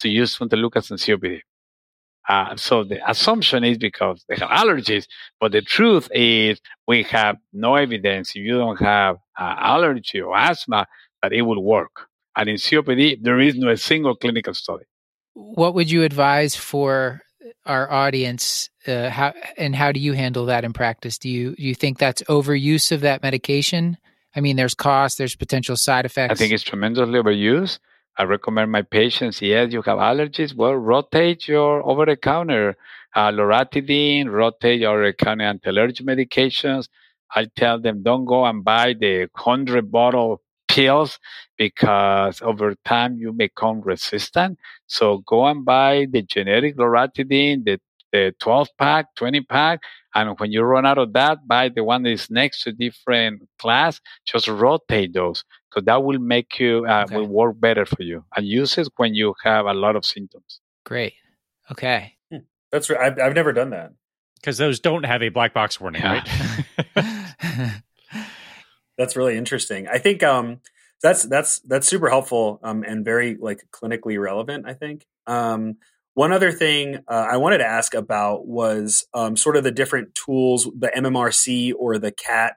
to use Montelukast in COPD. Uh, so the assumption is because they have allergies, but the truth is we have no evidence if you don't have uh, allergy or asthma that it will work. And in COPD, there is no single clinical study. What would you advise for our audience uh, how and how do you handle that in practice? Do you do you think that's overuse of that medication? I mean there's cost there's potential side effects. i think it's tremendously overused. I recommend my patients yes you have allergies well rotate your over-the-counter uh, loratadine rotate your over-the-counter anti-allergic medications. I tell them don't go and buy the 100 bottle pills because over time you become resistant. So go and buy the generic loratadine, the, the 12 pack, 20 pack. And when you run out of that, buy the one that is next to different class. Just rotate those. So that will make you, uh, okay. will work better for you. And use it when you have a lot of symptoms. Great. Okay. Hmm. That's right. I've, I've never done that. Because those don't have a black box warning, yeah. right? [laughs] [laughs] [laughs] that's really interesting. I think um, that's that's that's super helpful um, and very like clinically relevant. I think. Um, one other thing uh, I wanted to ask about was um, sort of the different tools, the MMRC or the CAT,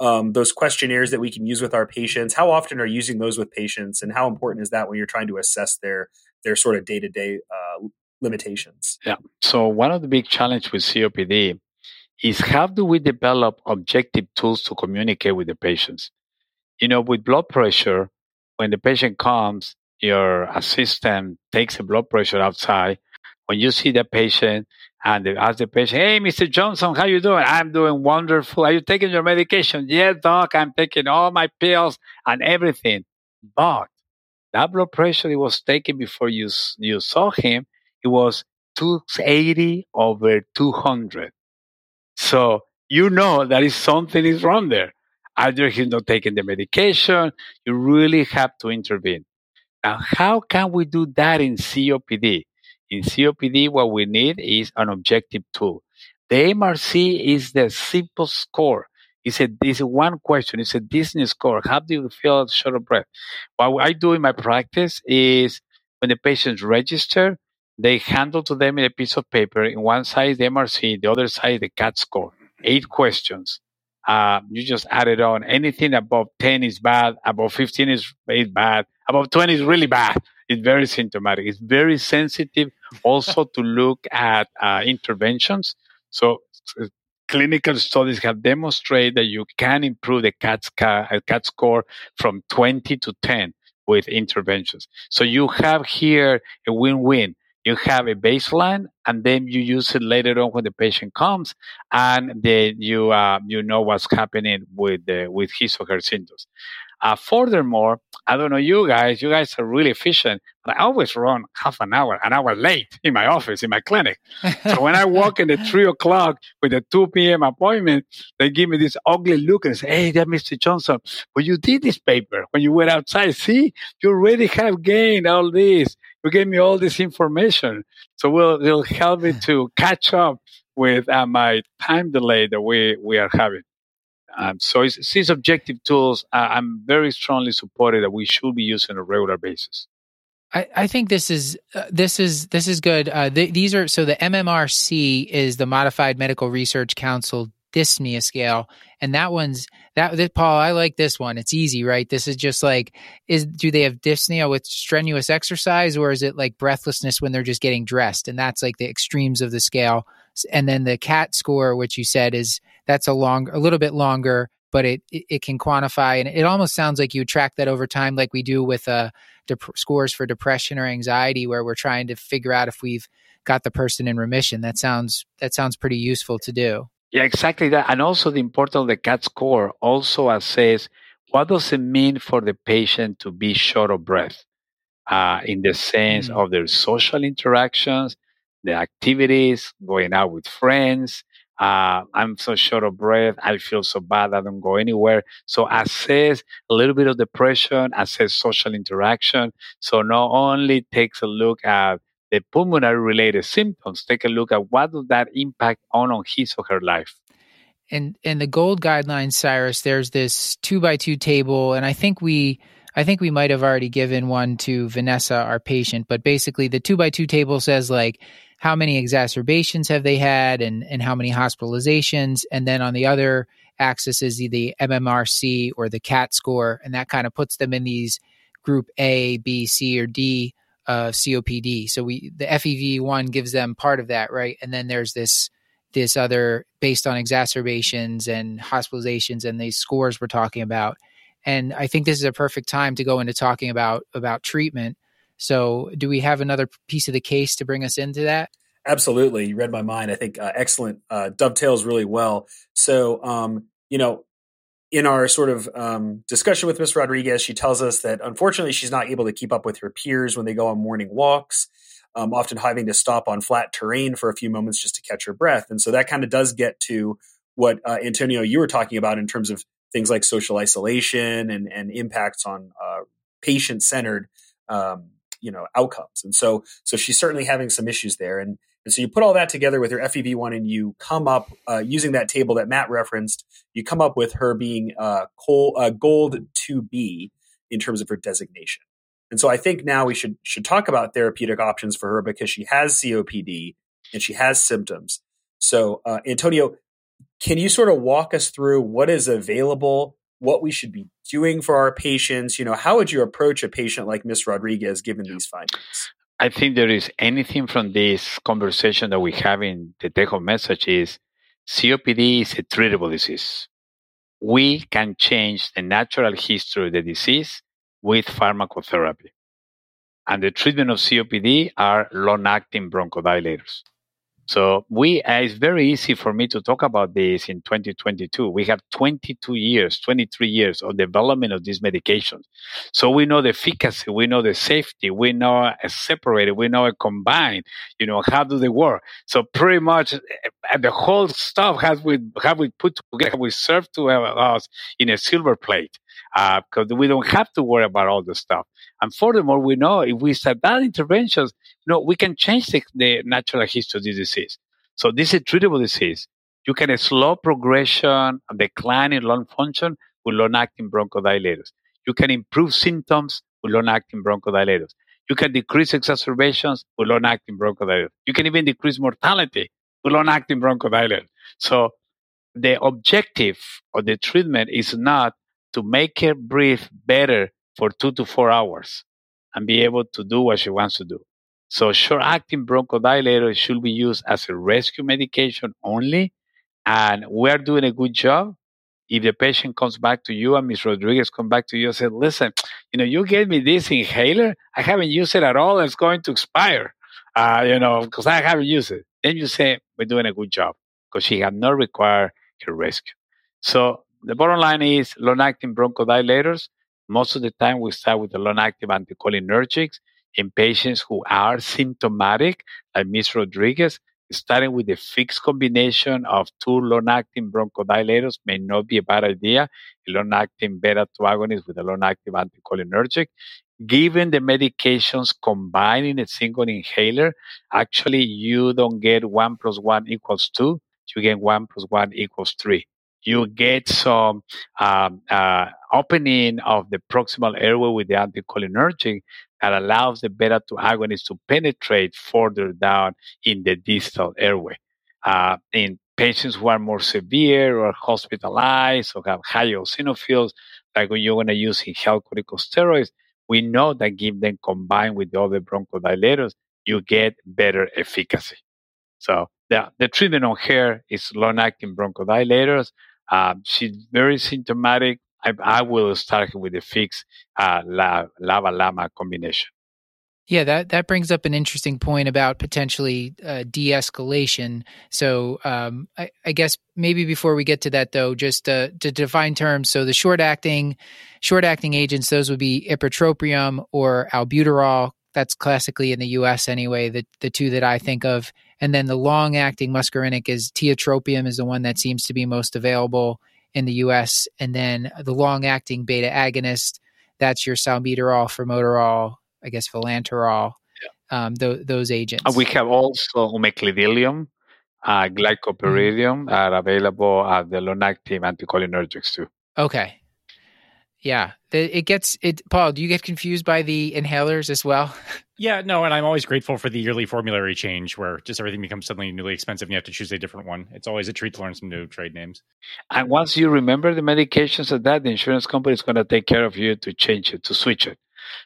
um, those questionnaires that we can use with our patients. How often are you using those with patients, and how important is that when you're trying to assess their their sort of day to day limitations? Yeah. So one of the big challenges with COPD is how do we develop objective tools to communicate with the patients? You know, with blood pressure, when the patient comes, your assistant takes the blood pressure outside. When you see the patient and they ask the patient, "Hey, Mr. Johnson, how you doing? I'm doing wonderful. Are you taking your medication? Yes, doc. I'm taking all my pills and everything." But that blood pressure he was taken before you you saw him, it was 280 over 200. So you know that is something is wrong there. Either he's not taking the medication, you really have to intervene. Now, how can we do that in COPD? In COPD, what we need is an objective tool. The MRC is the simple score. It's a, a one question. It's a dyspnea score. How do you feel short of breath? What I do in my practice is when the patients register, they handle to them a piece of paper. In one side the MRC, the other side the CAT score. Eight questions. Uh, you just add it on. Anything above 10 is bad. Above 15 is, is bad. Above 20 is really bad. It's very symptomatic. It's very sensitive also to look at uh, interventions. So clinical studies have demonstrated that you can improve the CAT, uh, CAT score from 20 to 10 with interventions. So you have here a win-win. You have a baseline, and then you use it later on when the patient comes, and then you uh, you know what's happening with the, with his or her symptoms. Uh, furthermore, I don't know you guys, you guys are really efficient, but I always run half an hour, an hour late in my office, in my clinic. so when I [laughs] walk in at three o'clock with a 2 p.m. appointment, they give me this ugly look and say, Hey, that Mr. Johnson, but you did this paper when you were outside. See, you already have gained all this. You gave me all this information. So we'll, it'll help me to catch up with uh, my time delay that we, we are having. Um, so it's, it's these objective tools. Uh, I'm very strongly supported that we should be using on a regular basis. I, I think this is uh, this is this is good. Uh, th- these are so the MMRC is the Modified Medical Research Council dyspnea scale, and that one's that, that Paul. I like this one. It's easy, right? This is just like is do they have dyspnea with strenuous exercise, or is it like breathlessness when they're just getting dressed? And that's like the extremes of the scale. And then the CAT score, which you said is that's a long, a little bit longer, but it, it, it can quantify. And it almost sounds like you track that over time, like we do with uh, dep- scores for depression or anxiety, where we're trying to figure out if we've got the person in remission. That sounds, that sounds pretty useful to do. Yeah, exactly that. And also the importance of the CAT score also assess what does it mean for the patient to be short of breath uh, in the sense mm-hmm. of their social interactions, the activities, going out with friends, uh, I'm so short of breath. I feel so bad. I don't go anywhere. So assess a little bit of depression, assess social interaction. So not only takes a look at the pulmonary related symptoms, take a look at what does that impact on, on his or her life. And and the GOLD guidelines, Cyrus, there's this two by two table, and I think we I think we might have already given one to Vanessa, our patient, but basically the two by two table says like how many exacerbations have they had and, and how many hospitalizations. And then on the other axis is the MMRC or the CAT score. And that kind of puts them in these group A, B, C, or D of COPD. So we the FEV one gives them part of that, right? And then there's this this other based on exacerbations and hospitalizations and these scores we're talking about. And I think this is a perfect time to go into talking about about treatment so, do we have another piece of the case to bring us into that? Absolutely. You read my mind. I think uh, excellent. Uh, dovetails really well. So, um, you know, in our sort of um, discussion with Miss Rodriguez, she tells us that unfortunately she's not able to keep up with her peers when they go on morning walks, um, often having to stop on flat terrain for a few moments just to catch her breath. And so that kind of does get to what uh, Antonio you were talking about in terms of things like social isolation and, and impacts on uh, patient centered um, you know outcomes. And so so she's certainly having some issues there. And and so you put all that together with her FEV1 and you come up uh, using that table that Matt referenced you come up with her being uh, coal, uh, GOLD 2B in terms of her designation. And so I think now we should should talk about therapeutic options for her because she has COPD and she has symptoms. So uh, Antonio can you sort of walk us through what is available what we should be doing for our patients? You know, how would you approach a patient like Miss Rodriguez given these findings? I think there is anything from this conversation that we have in the take home message is COPD is a treatable disease. We can change the natural history of the disease with pharmacotherapy. And the treatment of COPD are long acting bronchodilators. So we, uh, it's very easy for me to talk about this in 2022. We have 22 years, 23 years of development of these medications. So we know the efficacy, we know the safety, we know a separated, we know a combined, you know, how do they work? So pretty much uh, the whole stuff has we, have we put together, we serve to us in a silver plate because uh, we don't have to worry about all the stuff. And furthermore, we know if we start that interventions, you know, we can change the, the natural history of this disease. So this is a treatable disease. You can slow progression, decline in lung function with long-acting bronchodilators. You can improve symptoms with long-acting bronchodilators. You can decrease exacerbations with long-acting bronchodilators. You can even decrease mortality with long-acting bronchodilators. So the objective of the treatment is not to make her breathe better for two to four hours and be able to do what she wants to do. So short acting bronchodilator should be used as a rescue medication only and we're doing a good job, if the patient comes back to you and Ms. Rodriguez come back to you and said, listen, you know, you gave me this inhaler. I haven't used it at all. It's going to expire, uh, you know, because I haven't used it. Then you say, we're doing a good job because she had not required her rescue. So the bottom line is long-acting bronchodilators. Most of the time we start with the long-acting anticholinergics in patients who are symptomatic, like Ms. Rodriguez, starting with a fixed combination of two long-acting bronchodilators may not be a bad idea. A long-acting beta-2 agonist with a long-acting anticholinergic. Given the medications combined in a single inhaler, actually you don't get one plus one equals two. You get one plus one equals three. You get some um, uh, opening of the proximal airway with the anticholinergic that allows the beta 2 agonist to penetrate further down in the distal airway. Uh, in patients who are more severe or hospitalized or have high eosinophils, like when you're going to use inhaled corticosteroids, we know that give them combined with the other bronchodilators, you get better efficacy. So the, the treatment on her is long-acting bronchodilators. Uh, she's very symptomatic. I, I will start with the fixed uh, LABA LAMA combination. Yeah, that, that brings up an interesting point about potentially uh, de escalation. So, um, I, I, guess maybe before we get to that, though, just uh, to define terms. So, the short acting short acting agents, those would be ipratropium or albuterol. That's classically in the U.S. anyway. The the two that I think of, and then the long acting muscarinic is tiotropium is the one that seems to be most available in the US. And then the long acting beta agonist, that's your salmeterol, formoterol, I guess vilanterol, yeah. um, th- those agents. And we have also umeclidinium, uh, glycopyridinium mm-hmm. are available at the long acting anticholinergics too. Okay. Yeah, it gets it. Paul, do you get confused by the inhalers as well? [laughs] Yeah, no, and I'm always grateful for the yearly formulary change where just everything becomes suddenly newly expensive and you have to choose a different one. It's always a treat to learn some new trade names. And once you remember the medications of that, the insurance company is going to take care of you to change it, to switch it.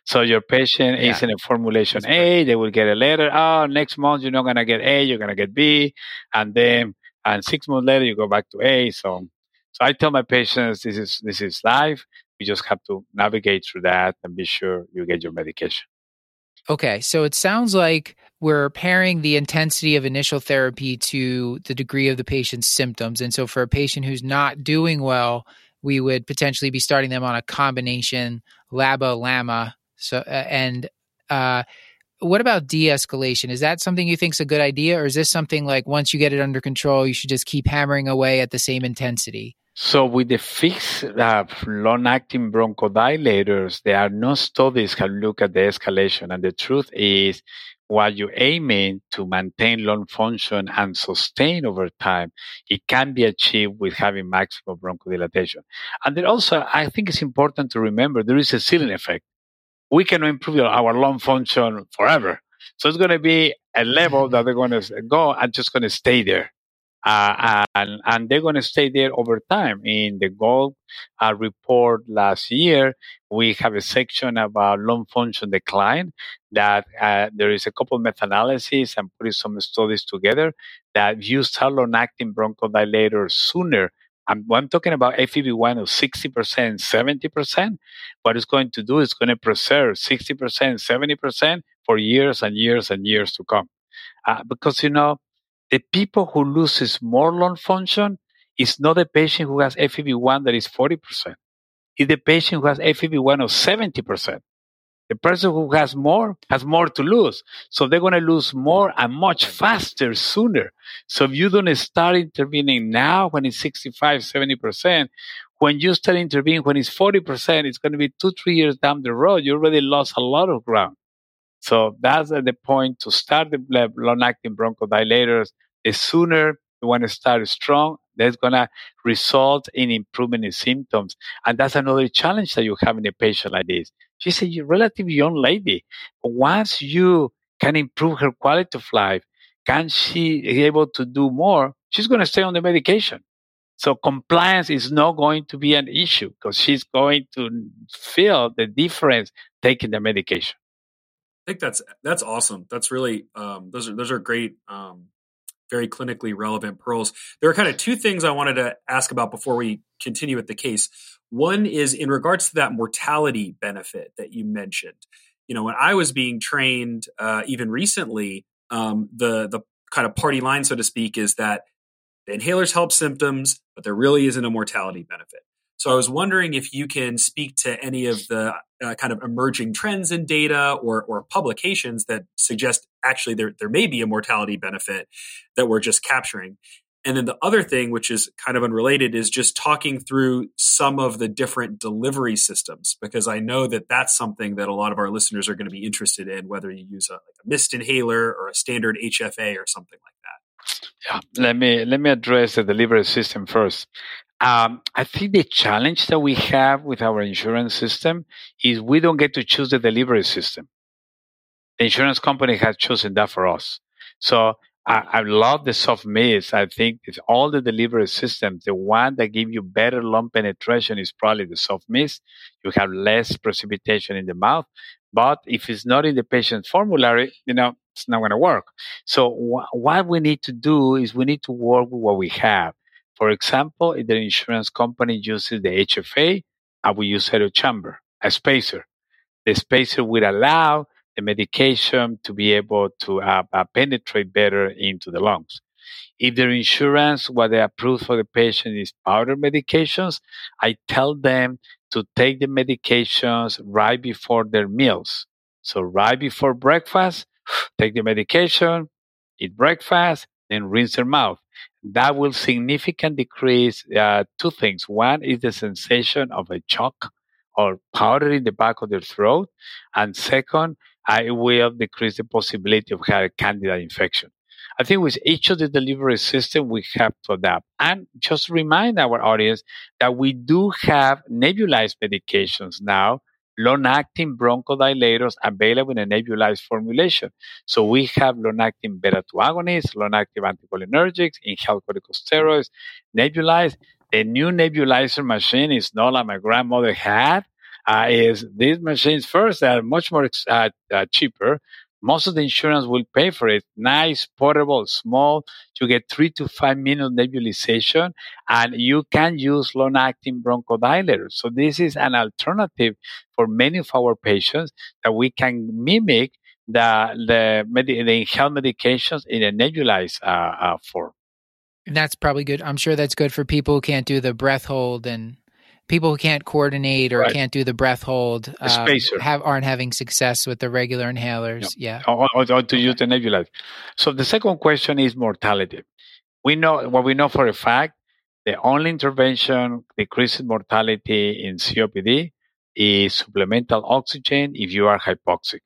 So your patient yeah. is in a formulation A, they will get a letter. Oh, next month you're not going to get A, you're going to get B, and then and six months later you go back to A. So, so I tell my patients this is this is life. You just have to navigate through that and be sure you get your medication. Okay, so it sounds like we're pairing the intensity of initial therapy to the degree of the patient's symptoms. And so for a patient who's not doing well, we would potentially be starting them on a combination LABA LAMA. So uh, and uh, what about de-escalation? Is that something you think is a good idea, or is this something like once you get it under control, you should just keep hammering away at the same intensity? So with the fixed uh, long-acting bronchodilators, there are no studies that look at the escalation. And the truth is, while you're aiming to maintain lung function and sustain over time, it can be achieved with having maximum bronchodilation. And then also, I think it's important to remember there is a ceiling effect. We can improve our lung function forever. So it's going to be a level that they're going to go and just going to stay there uh, and, and they're going to stay there over time. In the GOLD uh, report last year, we have a section about lung function decline that uh, there is a couple of meta-analyses and putting some studies together that use long-acting bronchodilators sooner I'm, I'm, talking about FEV1 of 60%, 70%. What it's going to do is going to preserve 60%, 70% for years and years and years to come. Uh, because, you know, the people who loses more lung function is not the patient who has FEV1 that is 40%. It's the patient who has FEV1 of 70%. The person who has more has more to lose. So they're going to lose more and much faster sooner. So if you don't start intervening now when it's 65, 70%, when you start intervening when it's 40%, it's going to be two, three years down the road. You already lost a lot of ground. So that's the point to start the long-acting bronchodilators. The sooner you want to start strong, that's going to result in improvement in symptoms. And that's another challenge that you have in a patient like this. She's a relatively young lady. Once you can improve her quality of life, can she be able to do more? She's going to stay on the medication. So compliance is not going to be an issue because she's going to feel the difference taking the medication. I think that's that's awesome. That's really um, those are those are great um, very clinically relevant pearls. There are kind of two things I wanted to ask about before we continue with the case. One is in regards to that mortality benefit that you mentioned. You know, when I was being trained, uh, even recently, um, the the kind of party line, so to speak, is that the inhalers help symptoms, but there really isn't a mortality benefit. So I was wondering if you can speak to any of the uh, kind of emerging trends in data or, or publications that suggest actually there, there may be a mortality benefit that we're just capturing. And then the other thing, which is kind of unrelated, is just talking through some of the different delivery systems, because I know that that's something that a lot of our listeners are going to be interested in, whether you use a, like a mist inhaler or a standard HFA or something like that. Yeah, let me let me address the delivery system first. Um, I think the challenge that we have with our insurance system is we don't get to choose the delivery system. The insurance company has chosen that for us. So I, I love the soft mist. I think it's all the delivery systems. The one that give you better lung penetration is probably the soft mist. You have less precipitation in the mouth. But if it's not in the patient's formulary, you know, it's not going to work. So wh- what we need to do is we need to work with what we have. For example, if the insurance company uses the HFA, I will use a chamber, a spacer. The spacer will allow the medication to be able to uh, uh, penetrate better into the lungs. If their insurance, what they approve for the patient is powder medications, I tell them to take the medications right before their meals. So right before breakfast, [sighs] take the medication, eat breakfast, then rinse their mouth. That will significantly decrease uh, two things. One is the sensation of a choke or powder in the back of the throat. And second, I will decrease the possibility of having candida infection. I think with each of the delivery system, we have to adapt. And just remind our audience that we do have nebulized medications now, long-acting bronchodilators available in a nebulized formulation. So we have long-acting beta-2 agonists, long-acting anticholinergics, inhaled corticosteroids, nebulized. The new nebulizer machine is not like my grandmother had uh, is these machines first they are much more uh, uh, cheaper. Most of the insurance will pay for it. Nice, portable, small. You get three to five minute nebulization, and you can use long-acting bronchodilators. So this is an alternative for many of our patients that we can mimic the the, the inhaled medications in a nebulized uh, uh, form. And that's probably good. I'm sure that's good for people who can't do the breath hold and people who can't coordinate or right. can't do the breath hold um, have aren't having success with the regular inhalers. Yeah, or, or, or to use the nebulizer. So the second question is mortality. We know what we know for a fact. The only intervention decreases mortality in COPD is supplemental oxygen if you are hypoxic.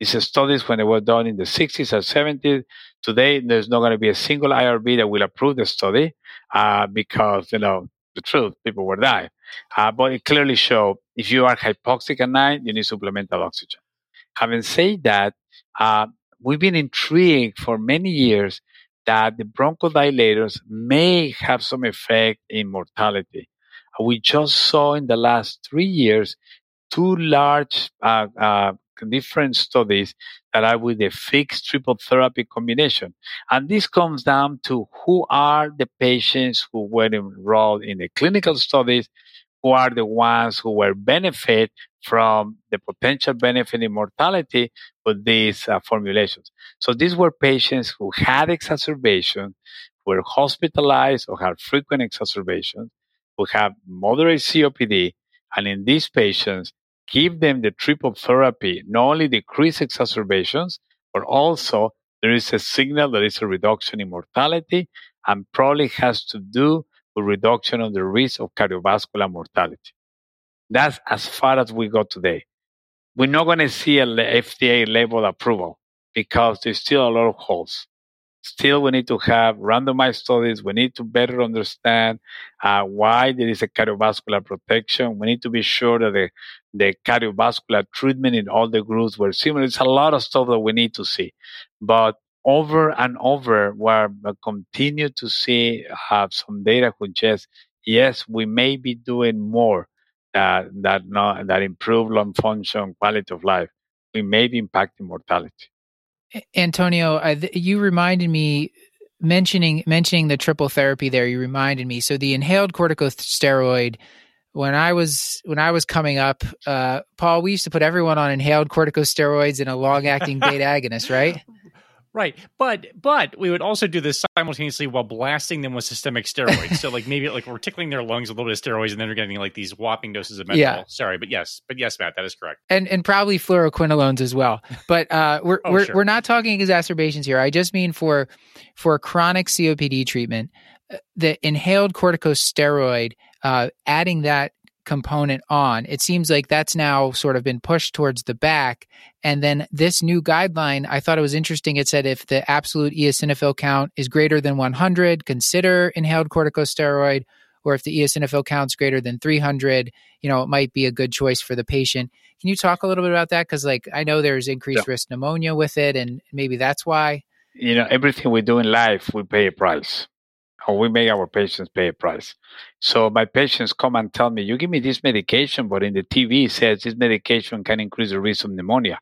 These studies, when they were done in the 60s or 70s, today there's not going to be a single IRB that will approve the study uh, because you know the truth, people will die. Uh, but it clearly showed if you are hypoxic at night, you need supplemental oxygen. Having said that, uh, we've been intrigued for many years that the bronchodilators may have some effect in mortality. Uh, we just saw in the last three years two large uh, uh, different studies that are with a fixed triple therapy combination. And this comes down to who are the patients who were enrolled in the clinical studies, who are the ones who were benefit from the potential benefit in mortality with these uh, formulations. So these were patients who had exacerbation, were hospitalized or had frequent exacerbations, who have moderate COPD, and in these patients, give them the triple therapy, not only decrease exacerbations, but also there is a signal that is a reduction in mortality and probably has to do with reduction of the risk of cardiovascular mortality. That's as far as we go today. We're not going to see a FDA level approval because there's still a lot of holes. Still, we need to have randomized studies. We need to better understand uh, why there is a cardiovascular protection. We need to be sure that the, the cardiovascular treatment in all the groups were similar. It's a lot of stuff that we need to see. But over and over, we're uh, continue to see have some data says, yes, we may be doing more that that not, that improve lung function, quality of life. We may be impacting mortality. Antonio, I, you reminded me mentioning mentioning the triple therapy there, you reminded me. So the inhaled corticosteroid when I was when I was coming up, uh, Paul, we used to put everyone on inhaled corticosteroids and a long acting [laughs] beta agonist, right? Right, but but we would also do this simultaneously while blasting them with systemic steroids. so like maybe like we're tickling their lungs with a little bit of steroids, and then they're getting like these whopping doses of Medrol. Yeah. Sorry, but yes, but yes, Matt, that is correct. And and probably fluoroquinolones as well. But uh, [laughs] we're oh, we're sure. we're not talking exacerbations here. I just mean for for chronic COPD treatment, uh, the inhaled corticosteroid, uh, adding that component on. It seems like that's now sort of been pushed towards the back. And then this new guideline, I thought it was interesting. It said if the absolute eosinophil count is greater than 100, consider inhaled corticosteroid. Or if the eosinophil count is greater than 300, you know, it might be a good choice for the patient. Can you talk a little bit about that? Because, like, I know there's increased yeah. risk pneumonia with it, and maybe that's why. You know, everything we do in life, we pay a price or we make our patients pay a price. So my patients come and tell me, you give me this medication, but in the TV it says this medication can increase the risk of pneumonia.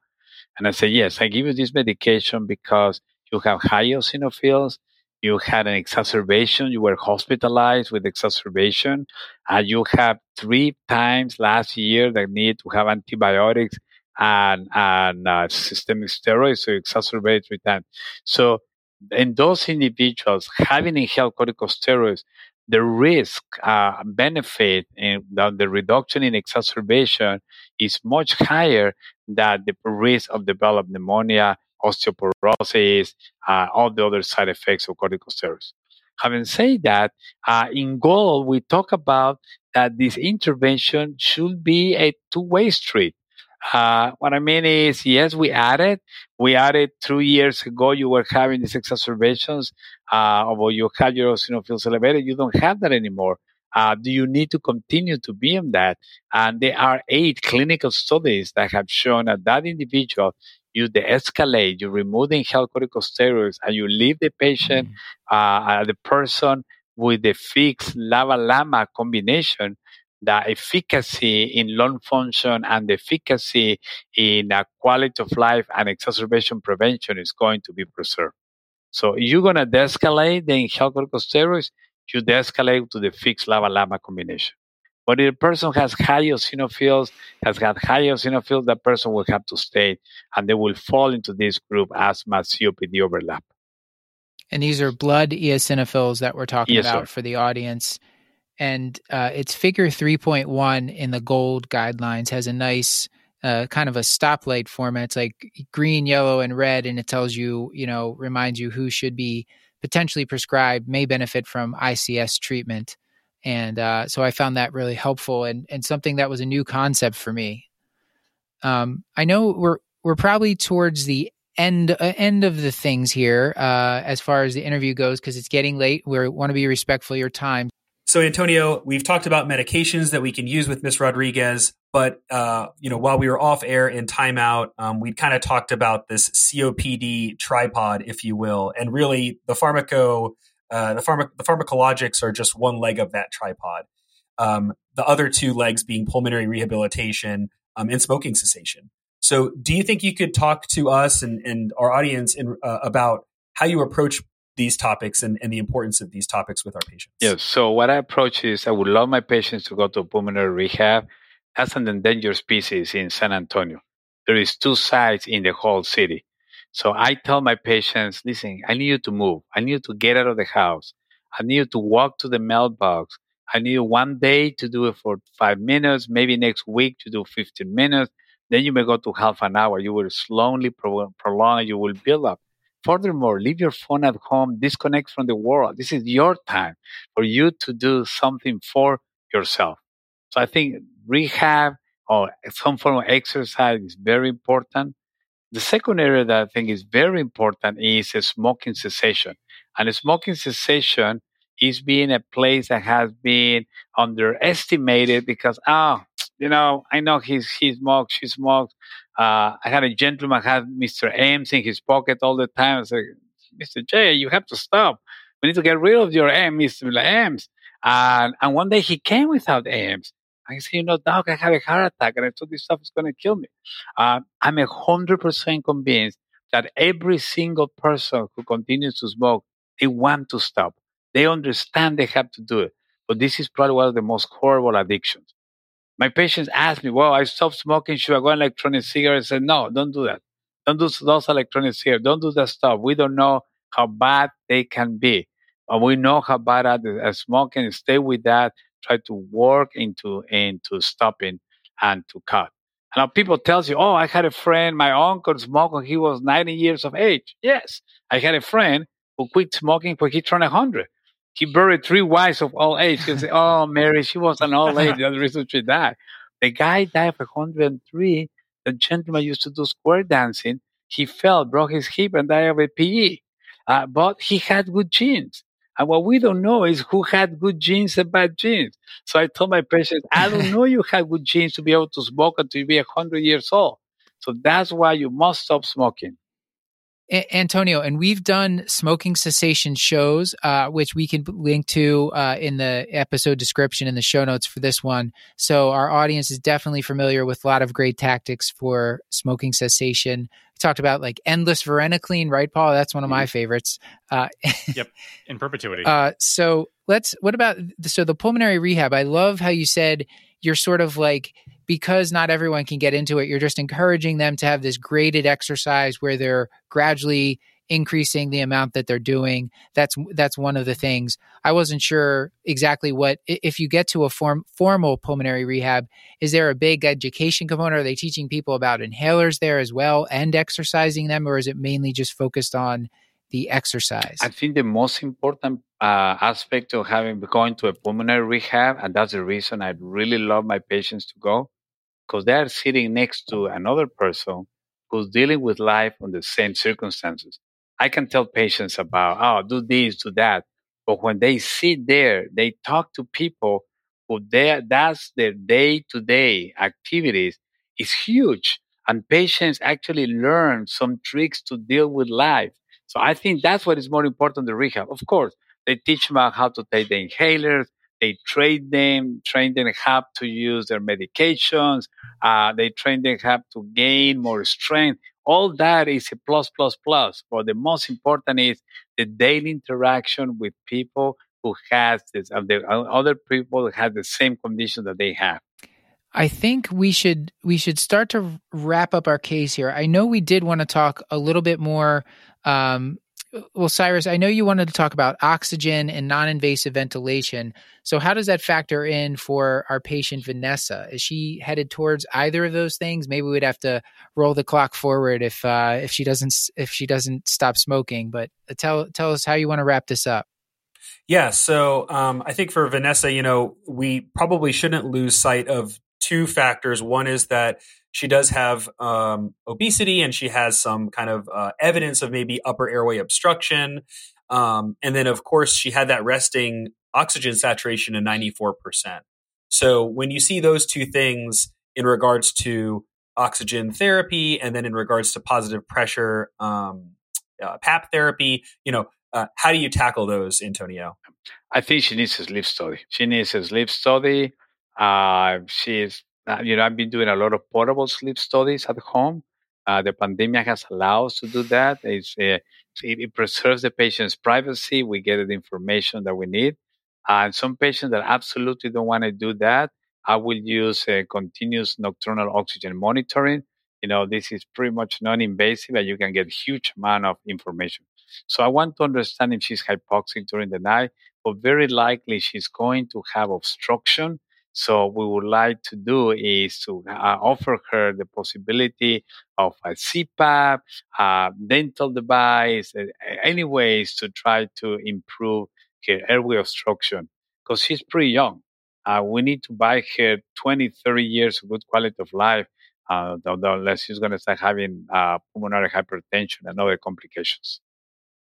And I say, yes, I give you this medication because you have high eosinophils, you had an exacerbation, you were hospitalized with exacerbation, and you have three times last year that need to have antibiotics and, and uh, systemic steroids, so exacerbate three times. So in those individuals having inhaled corticosteroids, the risk uh, benefit the, the, reduction in exacerbation is much higher than the risk of developing pneumonia, osteoporosis, uh, all the other side effects of corticosteroids. Having said that, uh, in GOLD, we talk about that this intervention should be a two-way street. Uh, what I mean is, yes, we added. We added two years ago. You were having these exacerbations, uh, although you had your eosinophils elevated. You don't have that anymore. Uh, do you need to continue to be on that? And there are eight clinical studies that have shown that that individual, you de-escalate, you remove the inhaled corticosteroids, and you leave the patient, mm-hmm. uh, the person with the fixed LABA-LAMA combination the efficacy in lung function and the efficacy in uh, quality of life and exacerbation prevention is going to be preserved. So you're going to de-escalate the inhaled corticosteroids, you de-escalate to the fixed LABA-LAMA combination. But if a person has high eosinophils, has had high eosinophils, that person will have to stay and they will fall into this group asthma COPD overlap. And these are blood eosinophils that we're talking yes, about sir. for the audience and uh, it's figure 3.1 in the GOLD guidelines has a nice uh, kind of a stoplight format. It's like green yellow and red and it tells you you know reminds you who should be potentially prescribed may benefit from ics treatment. And uh, so i found that really helpful and, and something that was a new concept for me. Um, i know we're we're probably towards the end uh, end of the things here uh, as far as the interview goes because it's getting late. We want to be respectful of your time so, Antonio, we've talked about medications that we can use with Miss Rodriguez, but uh, you know, while we were off air in timeout, um, we kind of talked about this COPD tripod, if you will, and really the pharmaco, uh, the pharma, the pharmacologics are just one leg of that tripod. Um, the other two legs being pulmonary rehabilitation um, and smoking cessation. So, do you think you could talk to us and, and our audience in, uh, about how you approach these topics and, and the importance of these topics with our patients? Yes. So what I approach is I would love my patients to go to pulmonary rehab as an endangered species in San Antonio. There is two sites in the whole city. So I tell my patients, listen, I need you to move. I need you to get out of the house. I need you to walk to the mailbox. I need one day to do it for five minutes, maybe next week to do 15 minutes. Then you may go to half an hour. You will slowly prolong, you will build up. Furthermore, leave your phone at home, disconnect from the world. This is your time for you to do something for yourself. So I think rehab or some form of exercise is very important. The second area that I think is very important is smoking cessation. And smoking cessation is being a place that has been underestimated because, oh, you know, I know he's, he smokes, she smokes. Uh, I had a gentleman had Mr. Ames in his pocket all the time. I said, Mr. J, you have to stop. We need to get rid of your M, Mr. Ames. And, and one day he came without Ames. I said, you know, doc, I have a heart attack and I thought this stuff is going to kill me. Uh, I'm hundred percent convinced that every single person who continues to smoke They want to stop. They understand they have to do it. But this is probably one of the most horrible addictions. My patients ask me, well, I stopped smoking. Should I go on electronic cigarettes? I said, no, don't do that. Don't do those electronic cigarettes. Don't do that stuff. We don't know how bad they can be. But we know how bad at uh, smoking. Stay with that. Try to work into into stopping and to cut. Now people tells you, oh, I had a friend, my uncle smoked when he was 90 years of age. Yes, I had a friend who quit smoking when he turned 100. He buried three wives of old age. He said, oh, Mary, she was an old lady. The reason she died. The guy died of 103. The gentleman used to do square dancing. He fell, broke his hip, and died of a PE. Uh, but he had good genes. And what we don't know is who had good genes and bad genes. So I told my patients, I don't know you had good genes to be able to smoke until you be 100 years old. So that's why you must stop smoking. Antonio, and we've done smoking cessation shows, uh, which we can link to uh, in the episode description in the show notes for this one. So our audience is definitely familiar with a lot of great tactics for smoking cessation. We talked about like endless varenicline, right, Paul? That's one of my mm-hmm. favorites. Uh, [laughs] yep, in perpetuity. Uh, so let's. What about so the pulmonary rehab? I love how you said you're sort of like because not everyone can get into it, you're just encouraging them to have this graded exercise where they're gradually increasing the amount that they're doing. That's that's one of the things. I wasn't sure exactly what if you get to a form formal pulmonary rehab, is there a big education component? Are they teaching people about inhalers there as well and exercising them, or is it mainly just focused on the exercise? I think the most important uh, aspect of having going to a pulmonary rehab, and that's the reason I really love my patients to go, because they are sitting next to another person who's dealing with life on the same circumstances. I can tell patients about, oh, do this, do that. But when they sit there, they talk to people who they, that's their day to day activities is huge. And patients actually learn some tricks to deal with life. So I think that's what is more important than rehab. Of course, they teach them how to take the inhalers, they train them, train them how to use their medications. Uh, they train them how to gain more strength. All that is a plus, plus, plus. But the most important is the daily interaction with people who has this, uh, the other people who have the same condition that they have. I think we should we should start to wrap up our case here. I know we did want to talk a little bit more um, well, Cyrus, I know you wanted to talk about oxygen and non invasive ventilation. So, how does that factor in for our patient Vanessa? Is she headed towards either of those things? Maybe we'd have to roll the clock forward if uh, if she doesn't if she doesn't stop smoking. But uh, tell tell us how you want to wrap this up. Yeah, so um, I think for Vanessa, you know, we probably shouldn't lose sight of two factors. One is that she does have um, obesity and she has some kind of uh, evidence of maybe upper airway obstruction. Um, and then, of course, she had that resting oxygen saturation of 94%. So when you see those two things in regards to oxygen therapy and then in regards to positive pressure um, uh, PAP therapy, you know, uh, how do you tackle those, Antonio? I think she needs a sleep study. She needs a sleep study. Uh, she's uh, you know, I've been doing a lot of portable sleep studies at home. Uh, the pandemic has allowed us to do that. Uh, it, it, preserves the patient's privacy. We get the information that we need. And some patients that absolutely don't want to do that, I will use continuous nocturnal oxygen monitoring. You know, this is pretty much non-invasive, and you can get huge amount of information. So I want to understand if she's hypoxic during the night, but very likely she's going to have obstruction so we would like to do is to uh, offer her the possibility of a CPAP, a dental device, any ways to try to improve her airway obstruction because she's pretty young. Uh, we need to buy her 20, 30 years of good quality of life, uh, unless she's going to start having uh, pulmonary hypertension and other complications.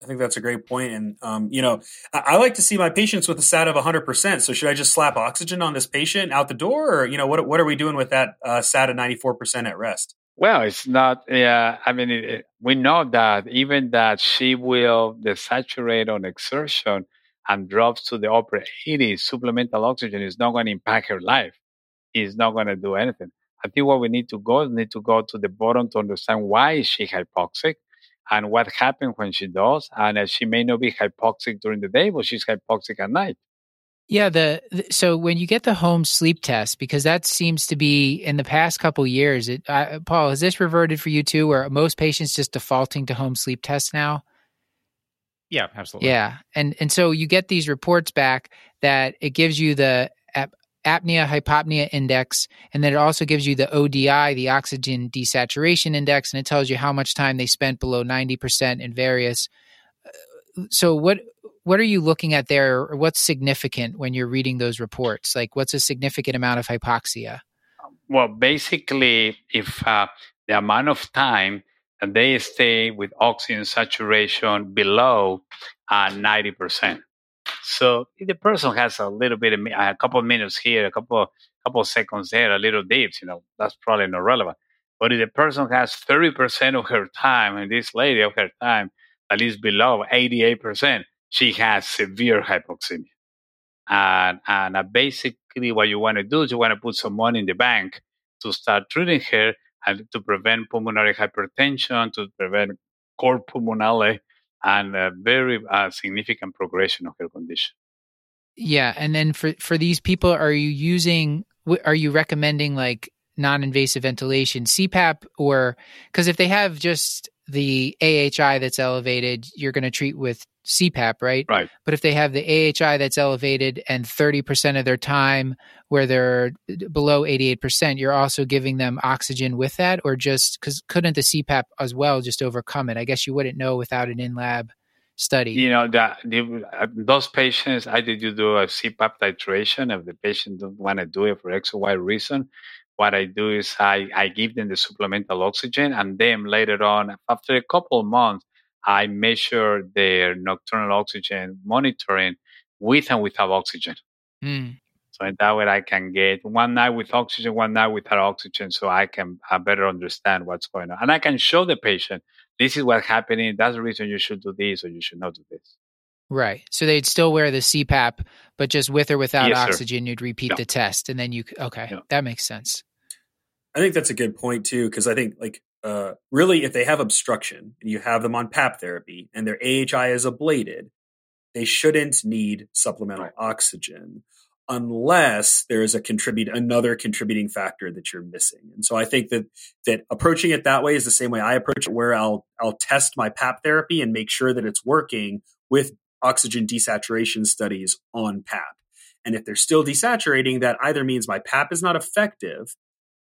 I think that's a great point. And, um, you know, I, I, like to see my patients with a SAT of 100%. So should I just slap oxygen on this patient out the door? Or, you know, what, what are we doing with that uh, SAT of 94% at rest? Well, it's not, yeah, I mean, it, we know that even that she will desaturate on exertion and drops to the upper 80, supplemental oxygen is not going to impact her life. It's not going to do anything. I think what we need to go is need to go to the bottom to understand why is she hypoxic and what happens when she does. And uh, she may not be hypoxic during the day, but she's hypoxic at night. Yeah, the, the, so when you get the home sleep test, because that seems to be in the past couple years. It, uh, Paul, has this reverted for you too, where most patients just defaulting to home sleep tests now? Yeah, absolutely. Yeah, and and so you get these reports back that it gives you the ap- apnea hypopnea index, and then it also gives you the ODI, the oxygen desaturation index, and it tells you how much time they spent below ninety percent in various. Uh, so what what are you looking at there, or what's significant when you're reading those reports? Like, what's a significant amount of hypoxia? Well, basically, if uh, the amount of time and they stay with oxygen saturation below uh, 90%. So if the person has a little bit of a couple of minutes here, a couple couple of seconds there, a little dips, you know, that's probably not relevant. But if the person has 30% of her time, and this lady of her time at least below 88%, she has severe hypoxemia. And, and uh, basically, what you want to do is you want to put some money in the bank to start treating her and to prevent pulmonary hypertension, to prevent cor pulmonale, and a very uh, significant progression of her condition. Yeah, and then for for these people, are you using? Are you recommending like non-invasive ventilation, CPAP, or because if they have just the AHI that's elevated, you're going to treat with CPAP, right? Right. But if they have the AHI that's elevated and 30% of their time where they're below 88%, you're also giving them oxygen with that, or just because couldn't the CPAP as well just overcome it? I guess you wouldn't know without an in lab study. You know, that uh, those patients, I did you do a CPAP titration if the patient don't want to do it for X or Y reason what I do is I, I give them the supplemental oxygen and then later on, after a couple of months, I measure their nocturnal oxygen monitoring with and without oxygen. Mm. So in that way, I can get one night with oxygen, one night without oxygen, so I can uh, better understand what's going on, and I can show the patient this is what's happening. That's the reason you should do this or you should not do this. Right. So they'd still wear the CPAP, but just with or without yes, oxygen, you'd repeat yeah. the test, and then you okay, yeah. that makes sense. I think that's a good point too, because I think like uh, really, if they have obstruction and you have them on PAP therapy and their AHI is ablated, they shouldn't need supplemental right. oxygen unless there is a contribute another contributing factor that you're missing. And so I think that that approaching it that way is the same way I approach it, where I'll I'll test my PAP therapy and make sure that it's working with oxygen desaturation studies on PAP. And if they're still desaturating, that either means my PAP is not effective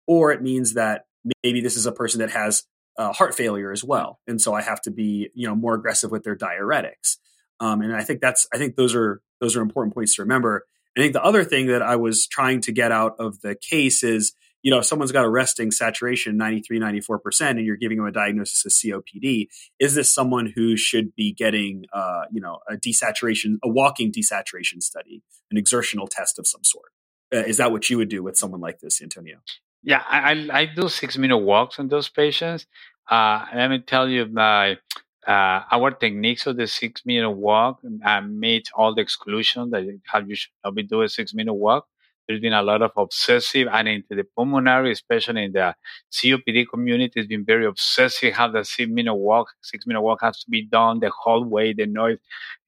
or it means that maybe this is a person that has uh, heart failure as well, and so I have to be you know more aggressive with their diuretics. Um, and I think that's I think those are those are important points to remember. I think the other thing that I was trying to get out of the case is, you know, if someone's got a resting saturation 93, 94%, and you're giving them a diagnosis of COPD, is this someone who should be getting, uh, you know, a desaturation, a walking desaturation study, an exertional test of some sort? Uh, is that what you would do with someone like this, Antonio? Yeah, I, I do six minute walks on those patients. Uh, let me tell you, my uh, our techniques of the six minute walk uh, meet all the exclusion that you should not be doing a six minute walk. There's been a lot of obsessive and into the pulmonary, especially in the COPD community, has been very obsessive how the six minute walk, six minute walk has to be done the hallway, the noise.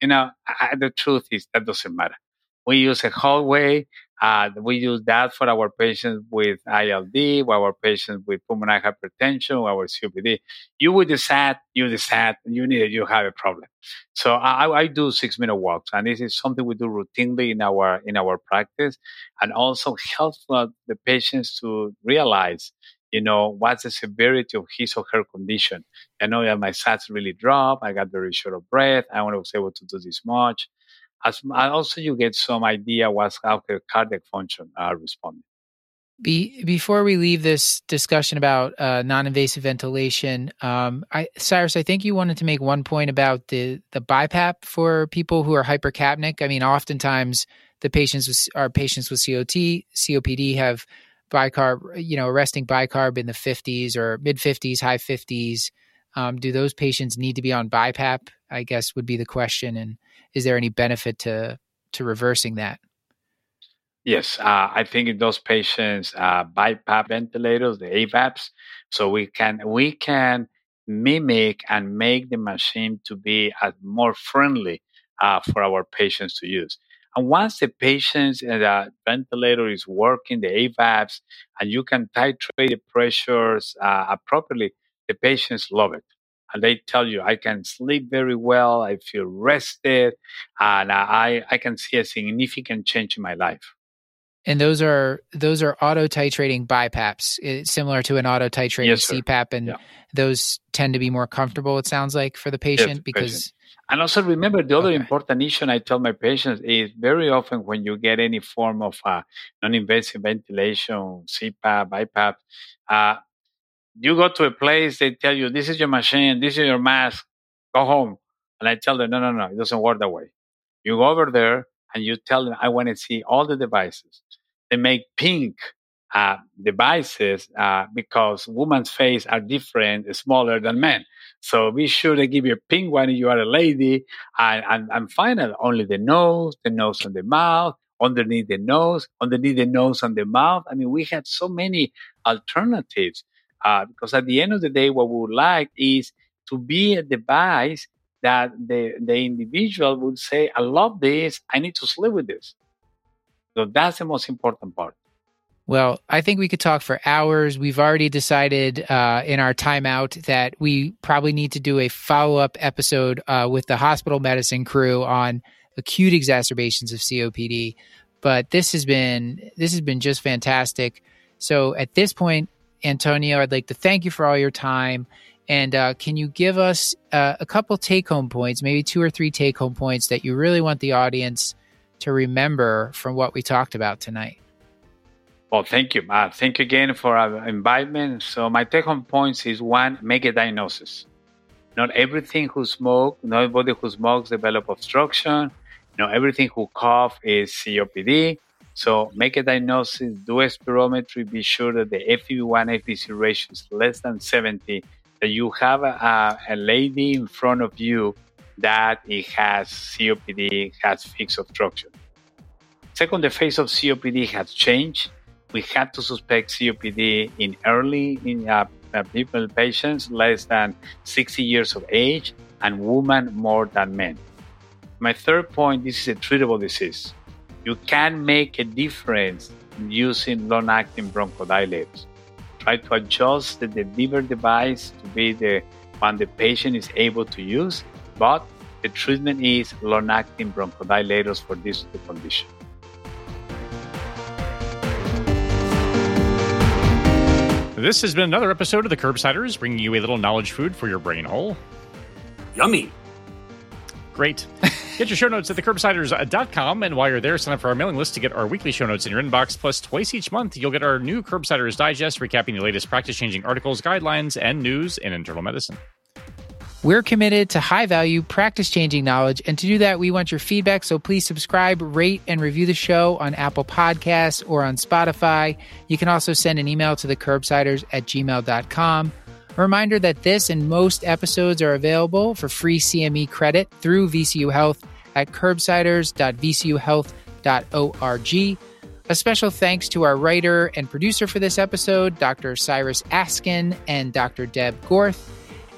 You know, I, the truth is that doesn't matter. We use a hallway. Uh, we use that for our patients with ILD, our patients with pulmonary hypertension, our COPD. You would decide, you decide, you need, you have a problem. So I, I do six minute walks, and this is something we do routinely in our in our practice, and also helps the patients to realize, you know, what's the severity of his or her condition. I know that my SATs really drop. I got very short of breath. I was able to do this much. As, also, you get some idea what's how the cardiac function are responding. Be, before we leave this discussion about uh, non-invasive ventilation, um, I, Cyrus, I think you wanted to make one point about the the BiPAP for people who are hypercapnic. I mean, oftentimes the patients with our patients with COT, COPD have bicarb, you know, resting bicarb in the 50s or mid 50s, high 50s. Um, do those patients need to be on BiPAP? I guess would be the question. And is there any benefit to to reversing that? Yes, uh, I think in those patients, uh, BiPAP ventilators, the AVAPs, so we can we can mimic and make the machine to be uh, more friendly uh, for our patients to use. And once the patient's uh, ventilator is working, the AVAPs, and you can titrate the pressures uh, appropriately, the patients love it. And they tell you, I can sleep very well, I feel rested, and I, I can see a significant change in my life. And those are those are auto titrating BiPAPs, it's similar to an auto titrating Yes. CPAP, and Yeah. those tend to be more comfortable. It sounds like for the patient the because patient. And also remember the other Okay. important issue I tell my patients is very often when you get any form of uh, non-invasive ventilation, CPAP, BiPAP, uh, you go to a place, they tell you, this is your machine, this is your mask, go home. And I tell them, no, no, no, it doesn't work that way. You go over there and you tell them, I want to see all the devices. They make pink uh, devices uh, because women's face are different, smaller than men. So be sure to give you a pink one if you are a lady, and, and, and out only the nose, the nose and the mouth, underneath the nose, underneath the nose and the mouth. I mean, we had so many alternatives uh, because at the end of the day, what we would like is to be a device that the, the individual would say, I love this, I need to sleep with this. So that's the most important part. Well, I think we could talk for hours. We've already decided uh, in our timeout that we probably need to do a follow up episode uh, with the hospital medicine crew on acute exacerbations of COPD. But this has been this has been just fantastic. So at this point, Antonio, I'd like to thank you for all your time. And uh, can you give us uh, a couple take home points, maybe two or three take home points that you really want the audience to remember from what we talked about tonight? Well, thank you. Uh, thank you again for our invitement. So my take home points is one, make a diagnosis. Not everything who smoke, nobody who smokes develop obstruction. Not everything who cough is COPD. So make a diagnosis, do a spirometry, be sure that the FEV1 FVC ratio is less than 70, that you have a, a lady in front of you that it has COPD, has fixed obstruction. Second, the face of COPD has changed we had to suspect COPD in early in uh, uh, people patients less than 60 years of age and women more than men. My third point: this is a treatable disease. You can make a difference using long-acting bronchodilators. Try to adjust the delivery device to be the one the patient is able to use, but the treatment is long-acting bronchodilators for this condition. This has been another episode of the Curbsiders, bringing you a little knowledge food for your brain hole. Yummy. Great. Get your show notes at thecurbsiders.com. And while you're there, sign up for our mailing list to get our weekly show notes in your inbox. Plus, twice each month, you'll get our new Curbsiders Digest, recapping the latest practice changing articles, guidelines, and news in internal medicine. We're committed to high value, practice changing knowledge. And to do that, we want your feedback. So please subscribe, rate, and review the show on Apple Podcasts or on Spotify. You can also send an email to the curbsiders at gmail.com. A reminder that this and most episodes are available for free CME credit through VCU Health at curbsiders.vcuhealth.org. A special thanks to our writer and producer for this episode, Dr. Cyrus Askin and Dr. Deb Gorth.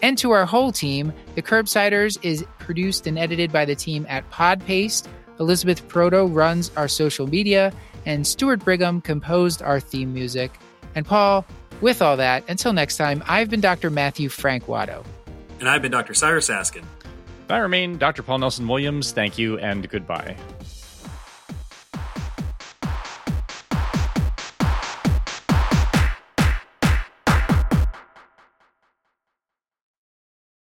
And to our whole team, The Curbsiders is produced and edited by the team at Podpaste. Elizabeth Proto runs our social media, and Stuart Brigham composed our theme music. And Paul, with all that, until next time, I've been Dr. Matthew Frank Watto. And I've been Dr. Cyrus Askin. I remain Dr. Paul Nelson Williams. Thank you and goodbye.